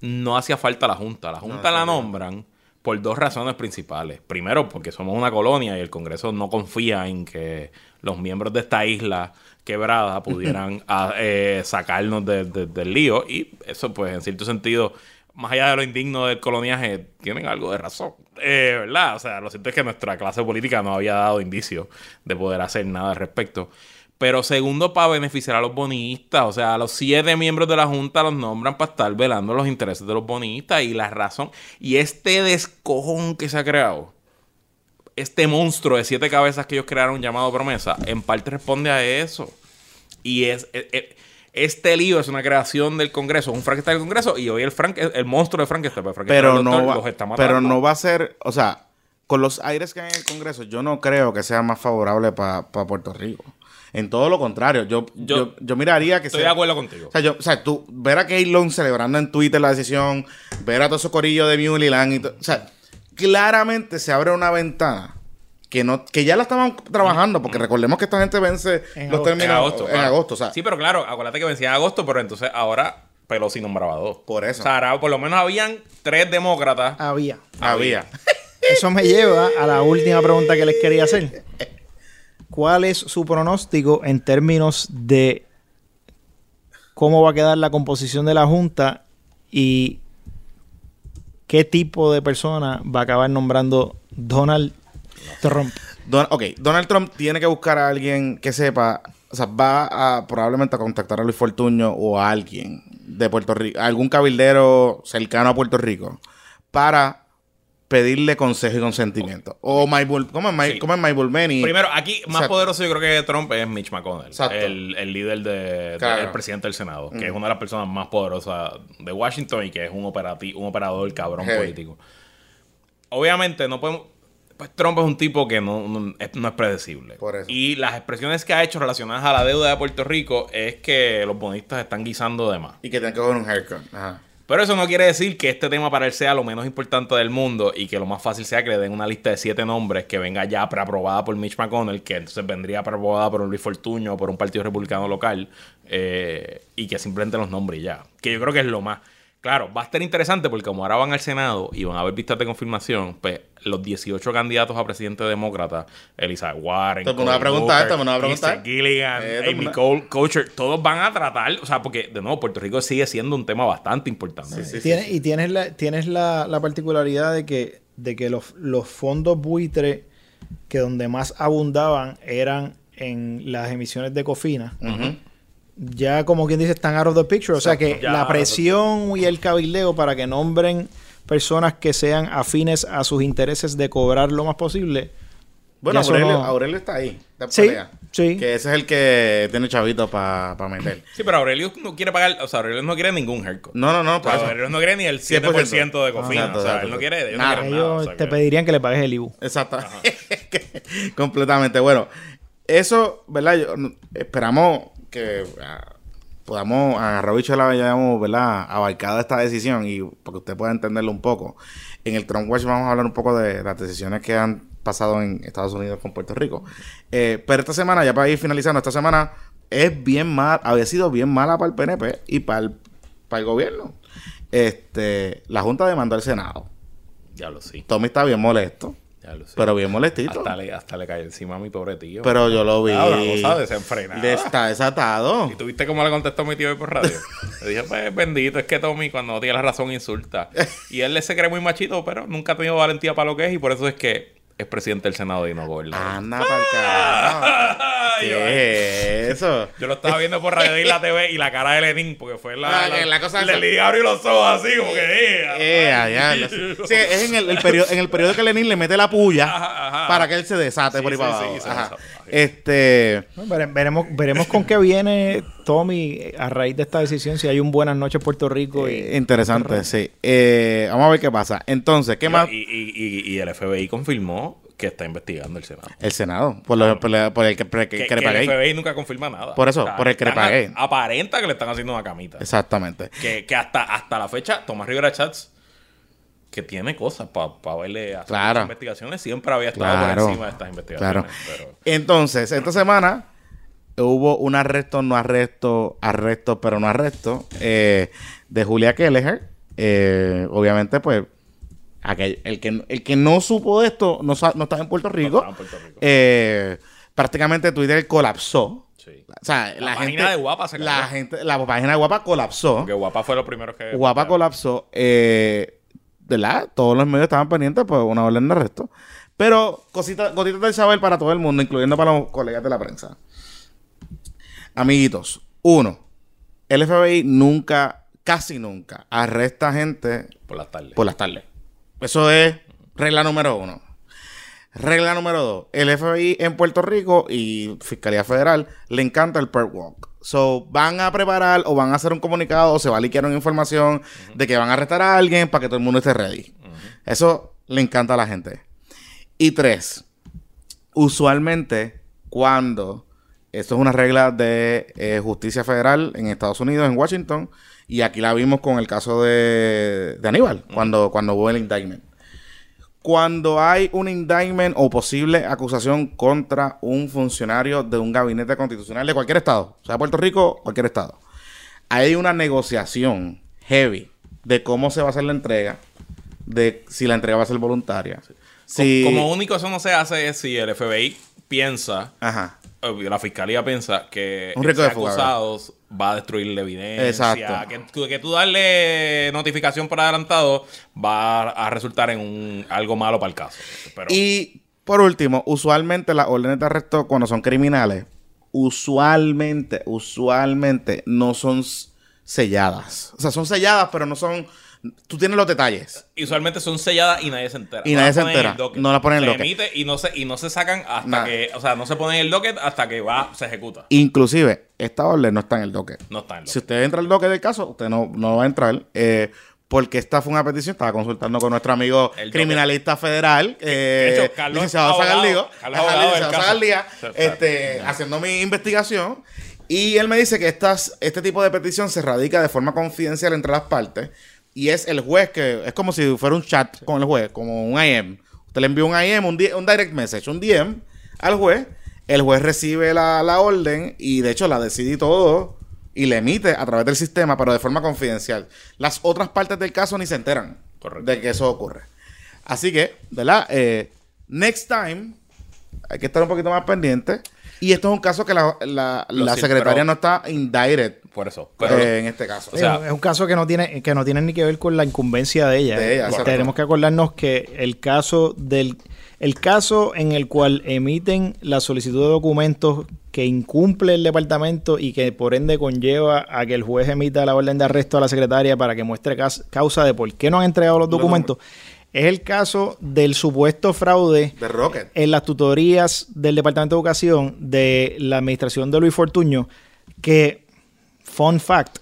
no hacía falta la Junta. La Junta la nombran por dos razones principales. Primero, porque somos una colonia y el Congreso no confía en que los miembros de esta isla quebrada pudieran a- eh, sacarnos de- de- del lío. Y eso, pues, en cierto sentido, más allá de lo indigno del coloniaje, tienen algo de razón. Eh, ¿Verdad? O sea, lo cierto es que nuestra clase política no había dado indicios de poder hacer nada al respecto. Pero segundo, para beneficiar a los bonistas. O sea, a los siete miembros de la Junta los nombran para estar velando los intereses de los bonistas. Y la razón. Y este descojón que se ha creado. Este monstruo de siete cabezas que ellos crearon llamado promesa. En parte responde a eso. Y es. e- e- este lío es una creación del Congreso, un Frankenstein del Congreso, y hoy el, Frank, el monstruo de Frankenstein, Frankenstein, Pero el no, va, los está matando. pero no va a ser, o sea, con los aires que hay en el Congreso, yo no creo que sea más favorable para Puerto Rico. En todo lo contrario, yo, yo, Yo- yo, miraría que Estoy sea- de acuerdo contigo. O sea, yo, o sea, tú ver a Keylon celebrando en Twitter la decisión, ver a todo ese corillo de Muleyland y todo, o sea, claramente se abre una ventana que no que ya la estaban trabajando, porque recordemos que esta gente vence En los agosto. términos en agosto. en agosto, o sea, Sí, pero claro, acuérdate que vencía en agosto, pero entonces ahora Pelosi nombraba dos. Por eso. O sea, ahora por lo menos habían tres demócratas. Había. había. Eso me lleva a la última pregunta que les quería hacer. ¿Cuál es su pronóstico en términos de cómo va a quedar la composición de la Junta y qué tipo de persona va a acabar nombrando Donald Trump? Don- ok, Donald Trump tiene que buscar a alguien que sepa, o sea, va a probablemente a contactar a Luis Fortuño o a alguien de Puerto Rico, algún cabildero cercano a Puerto Rico, para pedirle consejo y consentimiento. O Mike ¿cómo es Mike, Sí. cómo es Mike Bulmeni? Primero, aquí más Exacto. poderoso yo creo que Trump es Mitch McConnell, el, el líder de, Claro. del presidente del Senado, que es una de las personas más poderosas de Washington y que es un, operati- un operador cabrón político. Obviamente, no podemos. Pues Trump es un tipo que no, no es, no es predecible. Por eso. Y las expresiones que ha hecho relacionadas a la deuda de Puerto Rico es que los bonistas están guisando de más. Y que tiene que coger un haircut. Ajá. Pero eso no quiere decir que este tema para él sea lo menos importante del mundo y que lo más fácil sea que le den una lista de siete nombres que venga ya preaprobada por Mitch McConnell, que entonces vendría preaprobada por un Luis Fortuño o por un partido republicano local eh, y que simplemente los nombres ya. Que yo creo que es lo más. Claro, va a estar interesante porque como ahora van al Senado y van a haber vistas de confirmación, pues los 18 candidatos a presidente demócrata, Elizabeth Warren, va a Cory preguntar, va a preguntar. Lisa Gilligan, Eh, Amy Cole, Coacher, todos van a tratar, o sea, porque de nuevo Puerto Rico sigue siendo un tema bastante importante. Sí, sí, Tiene- sí. Y tienes la, tienes la, la particularidad de que, de que los, los fondos buitre que donde más abundaban eran en las emisiones de Cofina. Ya como quien dice están out of the picture. O sea que Ya, la presión y el cabildeo para que nombren personas que sean afines a sus intereses de cobrar lo más posible. Bueno, Aurelio, no- Aurelio está ahí. está Sí, pelea. sí. Que ese es el que tiene chavito para meter. Sí, pero Aurelio no quiere pagar, o sea, Aurelio no quiere ningún haircut. No, no, no, O sea. Aurelio no quiere ni el 7% de cofina. Exacto, o sea, exacto, él no quiere, ellos no Nada. nada, Ellos o sea, te que- pedirían que le pagues el IBU. Exacto. Completamente. Bueno, eso, ¿verdad? Yo- no- esperamos que ah, podamos agarrar bicho la hayamos, ¿verdad? Abarcado esta decisión y para que usted pueda entenderlo un poco. En el Trump Watch vamos a hablar un poco de las decisiones que han pasado en Estados Unidos con Puerto Rico. Eh, pero esta semana, ya para ir finalizando, esta semana es bien mal, había sido bien mala para el PNP y para el, para el gobierno. Este, la Junta demandó al Senado. Ya lo sí. Tommy está bien molesto, sé. Pero bien molestito. hasta, le, hasta le cayó encima a mi pobre tío. Pero yo lo vi. Ah, desenfrenada. Le está desatado. ¿Y tuviste cómo le contestó mi tío hoy por radio? Le dije, pues bendito, es que Tommy cuando no tiene la razón insulta. Y él se cree muy machito, pero nunca ha tenido valentía para lo que es y por eso es que es presidente del Senado y no gobernador. Anda para carajo. ¿Qué es eso? yo lo estaba viendo por Radio Isla TV y la cara de Lenin, porque fue la, Ah, la cosa Le abrió los ojos así, como que... eh, Eh, sé. Sí, es en el, el periodo, en el periodo que Lenin le mete la puya Ajá, ajá. para que él se desate Sí, por ahí sí, para sí, abajo. Este. Bueno, veremos, veremos con qué viene Tommy a raíz de esta decisión, si hay un Buenas noches Puerto Rico. Y, eh, interesante, sí. Eh, vamos a ver qué pasa. Entonces, ¿qué más? Y, y, y, y el FBI confirmó que está investigando el Senado. El Senado, por, lo- por, la- por el que, pre- que, Que, que le el. FBI nunca confirma nada. Por eso, por el que le. Aparenta que le están haciendo una camita. Exactamente. Que, que hasta, hasta la fecha, Tomás Rivera Chats, que tiene cosas para verle hacer Claro. investigaciones, siempre había estado Claro. por encima de estas investigaciones. Claro. Pero Entonces, esta semana hubo un arresto, no arresto, arresto, pero no arresto, eh, de Julia Kelleher. Eh, obviamente, pues, aquel, el, que, el que no supo de esto no, no estaba en Puerto Rico. estaba en Puerto Rico. Eh, prácticamente Twitter colapsó. sí. O sea, la, La gente, página de Guapa se la gente, la página de Guapa colapsó. Porque Guapa fue lo primero que. Guapa colapsó. Eh, ¿Verdad? Todos los medios estaban pendientes por una orden de arresto. Pero cositas, gotitas del saber para todo el mundo, incluyendo para los colegas de la prensa. Amiguitos, uno, el FBI nunca, casi nunca, arresta gente Por las tardes. por las tardes. Eso es regla número uno. Regla número dos. El FBI en Puerto Rico y Fiscalía Federal le encanta el perk walk. So, van a preparar o van a hacer un comunicado o se va a liquear una información de que van a arrestar a alguien para que todo el mundo esté ready. Eso le encanta a la gente. Y tres, usualmente cuando esto es una regla de eh, justicia federal en Estados Unidos, en Washington, y aquí la vimos con el caso de, de Aníbal, cuando, cuando hubo el indictment. Cuando hay un indictment o posible acusación contra un funcionario de un gabinete constitucional de cualquier estado, sea Puerto Rico, cualquier estado, hay una negociación heavy de cómo se va a hacer la entrega, de si la entrega va a ser voluntaria. Si, Como único eso no se hace es si el FBI piensa, Ajá. la fiscalía piensa que Un acusado va a destruir la evidencia. Exacto. Que, tú- que tú darle notificación por adelantado va a resultar en un algo malo para el caso. Pero, Y por último, usualmente las órdenes de arresto cuando son criminales, usualmente, usualmente no son selladas. O sea, son selladas, pero no son... Tú tienes los detalles. y usualmente son selladas y nadie se entera. Y No nadie se en entera. No las ponen en el Se docket. emite y no se, y no se sacan hasta que, o sea, no se ponen en el docket hasta que va, se ejecuta. Inclusive, esta orden no está en el docket. No está en el Si usted entra al docket del caso, usted no, no va a entrar. eh, porque esta fue una petición, estaba consultando con nuestro amigo El criminalista federal, eh, hecho, Carlos licenciado Sí, este, haciendo mi investigación. Y él me dice que estas, este tipo de petición se radica de forma confidencial entre las partes. Y es el juez que es como si fuera un chat con el juez, como un IM. Usted le envía un IM, un, un direct message, un DM al juez. El juez recibe la, la orden y de hecho la decide todo y le emite a través del sistema, pero de forma confidencial. Las otras partes del caso ni se enteran Correcto. de que eso ocurre. Así que, ¿verdad? Eh, next time hay que estar un poquito más pendiente. Y esto es un caso que la, la, Lo la sí, secretaria pero- no está indicted Por eso. Pero, eh, en este caso. O sea, es un caso que no tiene que no tiene ni que ver con la incumbencia de ella. De ella, Eh, exacto. Tenemos que acordarnos que el caso del el caso en el cual emiten la solicitud de documentos que incumple el departamento y que por ende conlleva a que el juez emita la orden de arresto a la secretaria para que muestre causa de por qué no han entregado los Los documentos, es el caso del supuesto fraude De Rocket. en las tutorías del Departamento de Educación de la administración de Luis Fortuño, que, fun fact,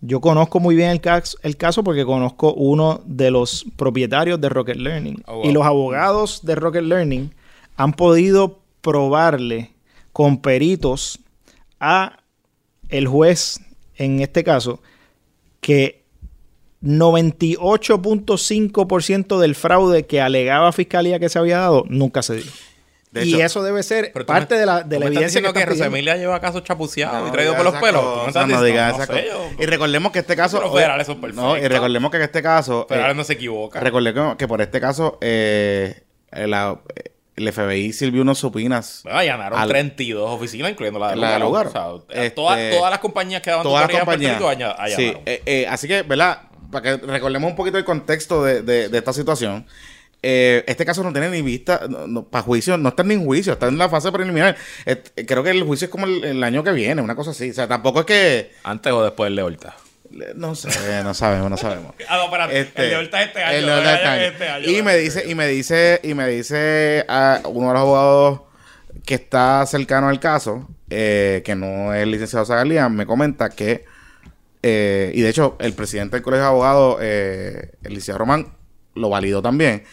yo conozco muy bien el caso, el caso porque conozco uno de los propietarios de Rocket Learning. Oh, wow. Y los abogados de Rocket Learning han podido probarle con peritos a el juez, en este caso, que 98.5% del fraude que alegaba Fiscalía que se había dado nunca se dio. De y hecho- eso debe ser Pero parte me- de la, de la evidencia que que, estás Rosa pidiendo. Emilia lleva casos chapuceados No y traído por los pelos. Estás no no sé, cosas. yo- Y recordemos que este caso. Federales son No, y recordemos que este caso. Federales eh, no se equivoca. recordemos que por este caso. eh, la- el FBI sirvió unos supinas. Bueno, allanaron Al- 32 oficinas, incluyendo la de La lugar. O sea, Este, todas, todas las compañías que daban Todas las en compañías. Sí, allanaron. eh, eh, así que, ¿verdad? Para que recordemos un poquito el contexto de, de- de esta situación. Eh, este caso no tiene ni vista para juicio, no está ni en juicio, está en la fase preliminar. Eh, creo que el juicio es como el, el año que viene, una cosa así. O sea, tampoco es que. Antes o después del de Horta. No sé, no sabemos, no sabemos. Ah, no, espérate. Este, el de Horta es este año. el de Horta este año. este año, Y me dice, y me dice, y me dice a uno de los abogados que está cercano al caso, eh, que no es el licenciado Zagalía, me comenta que, eh, y de hecho, el presidente del colegio de abogados, eh, el licenciado Román, lo validó también,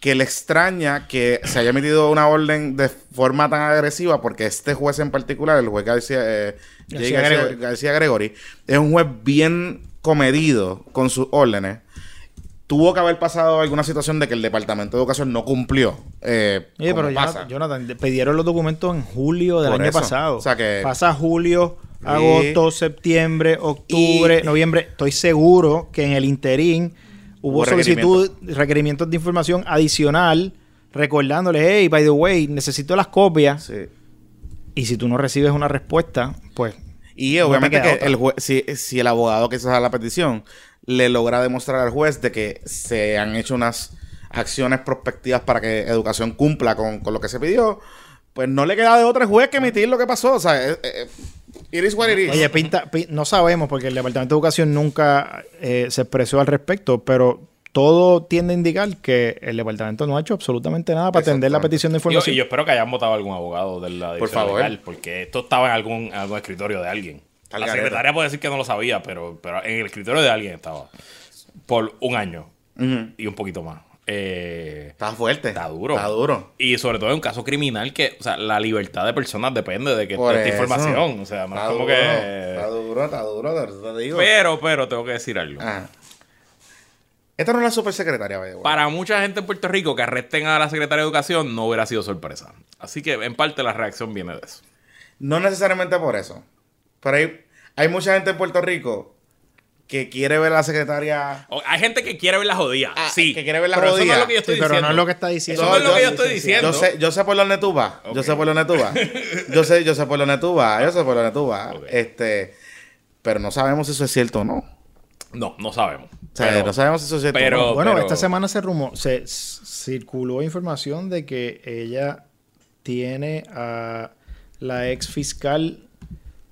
que le extraña que se haya emitido una orden de forma tan agresiva, porque este juez en particular, el juez García, eh, García García, Gregory. García Gregory, es un juez bien comedido con sus órdenes. Tuvo que haber pasado alguna situación de que el Departamento de Educación no cumplió. Eh, Oye, pero pasa. Jonathan, pidieron los documentos en julio del Por año eso. pasado. O sea que- Pasa julio, agosto, septiembre, octubre, Y- noviembre. Estoy seguro que en el interín hubo, solicitud, requerimientos de información adicional, recordándole, hey, by the way, necesito las copias. Sí. Y si tú no recibes una respuesta, pues Y obviamente que el juez, si, si el abogado que se da la petición le logra demostrar al juez de que se han hecho unas acciones prospectivas para que educación cumpla con, con lo que se pidió, pues no le queda de otra juez que emitir lo que pasó. O sea, eh, eh, it is what it is. Oye, pinta, pi- no sabemos porque el Departamento de Educación nunca eh, se expresó al respecto, pero todo tiende a indicar que el departamento no ha hecho absolutamente nada para atender la petición de Yo, información. y yo espero que hayan votado algún abogado de la Por dirección favor. legal, porque esto estaba en algún, en algún escritorio de alguien. Al la secretaria puede decir que no lo sabía, pero, pero en el escritorio de alguien estaba. Por un año y un poquito más. Eh, Está fuerte. Está duro. Está duro. y sobre todo en un caso criminal que, o sea, la libertad de personas depende de que Por de esta eso. información. O sea, no Está es como duro, que. Está duro, está duro, te digo. Pero, pero, tengo que decir algo. Ajá. Esta no es la supersecretaria, way. Para mucha gente en Puerto Rico que arresten a la secretaria de Educación no hubiera sido sorpresa. Así que, en parte, la reacción viene de eso. No necesariamente por eso. Pero hay, hay mucha gente en Puerto Rico que quiere ver a la secretaria. O- Hay gente que quiere ver la jodida. Ah, sí. que quiere ver la pero Eso no jodida. es lo que yo Sí, estoy pero diciendo. no es lo que está diciendo. Eso no es lo que yo estoy diciendo. Yo sé, yo sé por dónde tú vas. Yo sé por dónde tú vas. Yo sé, yo sé por dónde tú vas. Yo sé por dónde tú vas. Este, pero no sabemos si eso es cierto o no. No, no sabemos. sea, Pero- no sabemos si eso es cierto pero- o no. Bueno, pero- esta semana se rumó, se circuló información de que ella tiene a la ex fiscal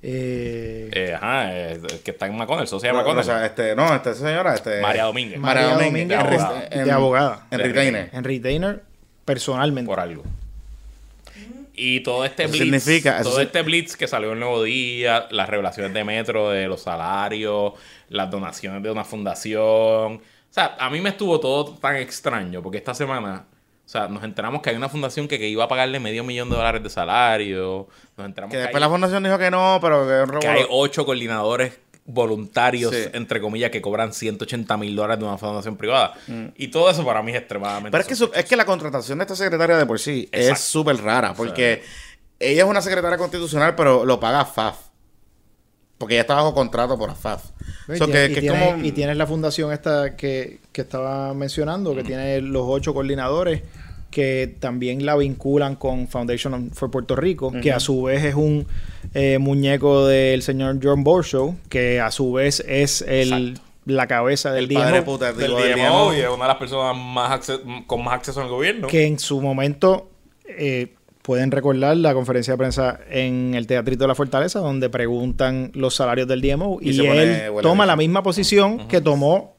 eh, Eh, ajá, eh, que está en McConnell, No, no, McConnell. o sea, este, no, esta señora, este. María Domínguez. María María Domínguez. Domínguez, en- abogada. en- de abogada. En retainer. en retainer personalmente. por algo. Y todo este Eso blitz, significa- eso todo este blitz que salió el nuevo día, las revelaciones de Metro de los salarios, las donaciones de una fundación. O sea, a mí me estuvo todo tan extraño porque esta semana, o sea, nos enteramos que hay una fundación que, que iba a pagarle medio millón de dólares de salario. Nos enteramos Que que, después hay, la fundación dijo que no, pero que que hay ocho coordinadores voluntarios, Sí. entre comillas, que cobran 180 mil dólares de una fundación privada. Y todo eso para mí es extremadamente... Mm. Pero es que, su- es que la contratación de esta secretaria de por sí es súper rara, porque ella es una secretaria constitucional, pero lo paga FAF. Porque ella está bajo contrato por AFAF. Y, que- y que es tiene- como- y tienes la fundación esta que, que estaba mencionando, que tiene los ocho coordinadores que también la vinculan con Foundation for Puerto Rico, que a su vez es un eh, muñeco del señor John Borshow, que a su vez es el, Exacto. la cabeza del El padre DMO, puta, del DMO, DMO. y es una de las personas más con más acceso al gobierno. que en su momento eh, pueden recordar la conferencia de prensa en el Teatrito de la Fortaleza, donde preguntan los salarios del DMO Y y, se pone él toma la misma posición que tomó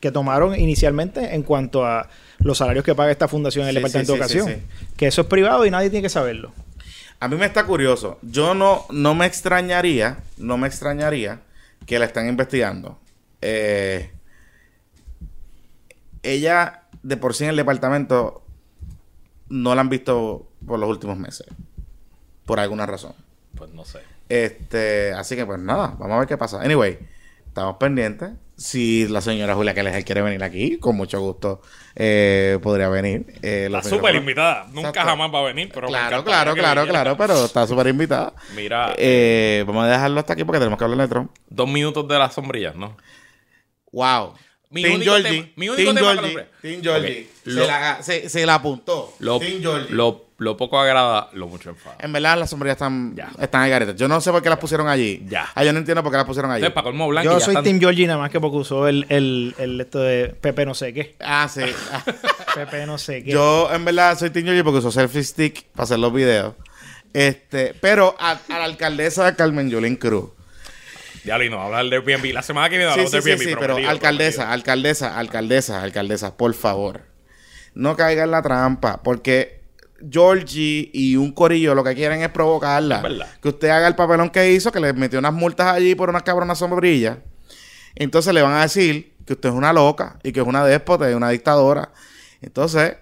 que tomaron inicialmente en cuanto a los salarios que paga esta fundación en el Sí, Departamento sí, de Educación. Que eso es privado y nadie tiene que saberlo. A mí me está curioso. Yo no, no me extrañaría, no me extrañaría que la están investigando. Eh, ella, de por sí en el departamento, no la han visto por los últimos meses. Por alguna razón. Pues no sé. Este, así que pues nada, vamos a ver qué pasa. Anyway, estamos pendientes. si la señora Julia Keller quiere venir aquí, con mucho gusto eh, podría venir. Eh, Está súper invitada. Nunca Exacto. jamás va a venir, pero Claro, claro, claro, claro, pero está súper invitada. Mira, Eh, vamos a dejarlo hasta aquí porque tenemos que hablar de Trump. dos minutos de las sombrillas, ¿no? Wow. Mi Team único Georgie. tema- mi único Team tema. Ok, Se, lo- la, se, se la apuntó. Lo, Team lo, lo poco agrada, lo mucho enfada. En verdad, las sombrillas están, Ya. están ahí garetas. Yo no sé por qué las pusieron allí. Ya. Ah, yo no entiendo por qué las pusieron allí. Entonces, colmo blanco, Yo soy están- Team Georgie nada más que porque usó el, el, el esto de Pepe no sé qué. Ah, sí. Pepe no sé qué. yo, en verdad, soy Team Georgie porque uso selfie stick para hacer los videos. Este, pero a, a la alcaldesa Carmen Yulín Cruz. Ya, Lino, hablar del Airbnb. La semana que viene Sí, hablamos sí, del sí, Airbnb. sí, pero prometido, alcaldesa, prometido. alcaldesa, alcaldesa, alcaldesa, por favor. No caiga en la trampa, porque Georgie y un corillo lo que quieren es provocarla. Verdad. Que usted haga el papelón que hizo, que le metió unas multas allí por unas cabronas sombrillas. Entonces le van a decir que usted es una loca y que es una déspota y una dictadora. Entonces,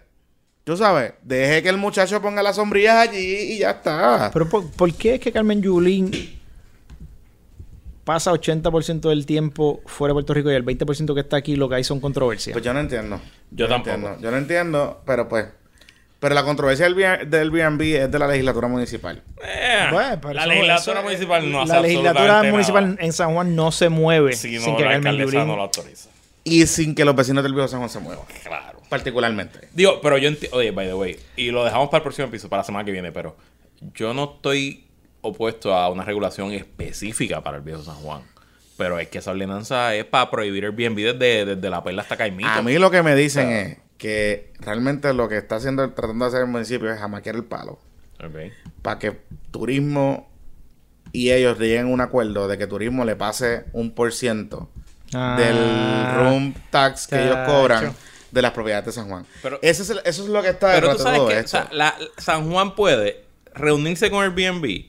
tú sabes, deje que el muchacho ponga las sombrillas allí y ya está. Pero ¿por, por qué es que Carmen Yulín pasa 80% del tiempo fuera de Puerto Rico y el 20% que está aquí lo que hay son controversias? Pues yo no entiendo. Yo tampoco. entiendo. Yo no entiendo, pero pues. Pero la controversia del, Airbnb es de la legislatura municipal. Eh, Bueno, pero la eso- legislatura eso- municipal no hace La legislatura municipal nada. en San Juan no se mueve Si sin no, que la alcaldesa no lo autoriza. Y sin que los vecinos del viejo San Juan se muevan. Claro. Particularmente. Digo, pero yo entiendo. Oye, by the way. Y lo dejamos para el próximo episodio, para la semana que viene. Pero yo no estoy opuesto a una regulación específica para el viejo San Juan. Pero es que esa ordenanza es para prohibir Airbnb desde, desde la perla hasta Caimito. A mí lo que me dicen Claro. es que realmente lo que está haciendo, tratando de hacer el municipio es jamaquear el palo. Ok. Para que turismo y ellos lleguen a un acuerdo de que turismo le pase un por ciento Ah. del room tax que ellos cobran de las propiedades de San Juan. Pero- eso, es el- eso es lo que está Pero detrás tú de sabes todo que esto. o sea, la- San Juan puede reunirse con Airbnb,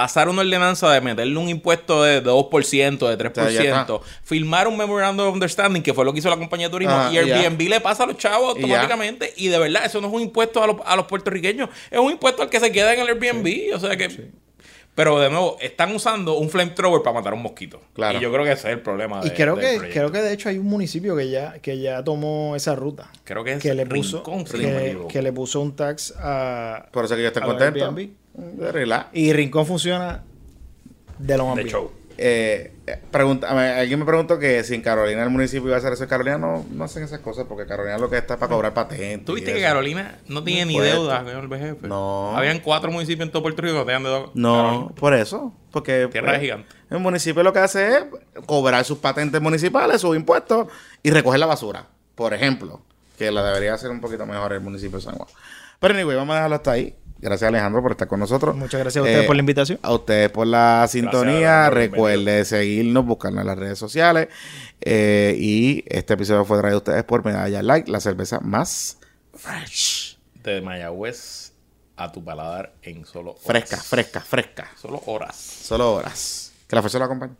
pasar una ordenanza de meterle un impuesto de 2%, de 3%, O sea, ya firmar un memorandum of understanding, que fue lo que hizo la compañía de turismo, Ah, y y ya. Airbnb le pasa a los chavos Y ya. automáticamente. Y, de verdad, eso no es un impuesto a los, a los puertorriqueños, es un impuesto al que se queda en el Airbnb. O sea que. Pero de nuevo, están usando un flamethrower para matar un mosquito. Claro. Y yo creo que ese es el problema. Y de- creo del que, creo que de hecho hay un municipio que ya, que ya tomó esa ruta. Creo que es que le puso, Rincón, que, que le puso un tax a, Por eso que yo estoy a relax. Y Rincón funciona de lo más de bien. show. Eh, eh, pregunta, alguien me preguntó que si en Carolina el municipio iba a hacer eso en Carolina, no, no hacen esas cosas porque Carolina lo que está es para cobrar patentes. ¿Tú viste que eso. Carolina no tenía ni Impuesto. deuda con el BGF? No. Habían cuatro municipios en todo Puerto Rico que no tenían deuda. No, Carolina. por eso. Porque Tierra pues, gigante. el municipio lo que hace es cobrar sus patentes municipales, sus impuestos y recoger la basura. Por ejemplo, que la debería hacer un poquito mejor el municipio de San Juan. Pero anyway, vamos a dejarlo hasta ahí. Gracias Alejandro por estar con nosotros. Muchas gracias a ustedes Eh, por la invitación. A ustedes por la sintonía. Recuerde seguirnos, buscarnos en las redes sociales. Eh, y este episodio fue traído a ustedes por Medalla Light, la cerveza más fresh. De Mayagüez a tu paladar en solo horas. Fresca, fresca, fresca. Solo horas. Solo horas. Que la fuerza lo acompañe.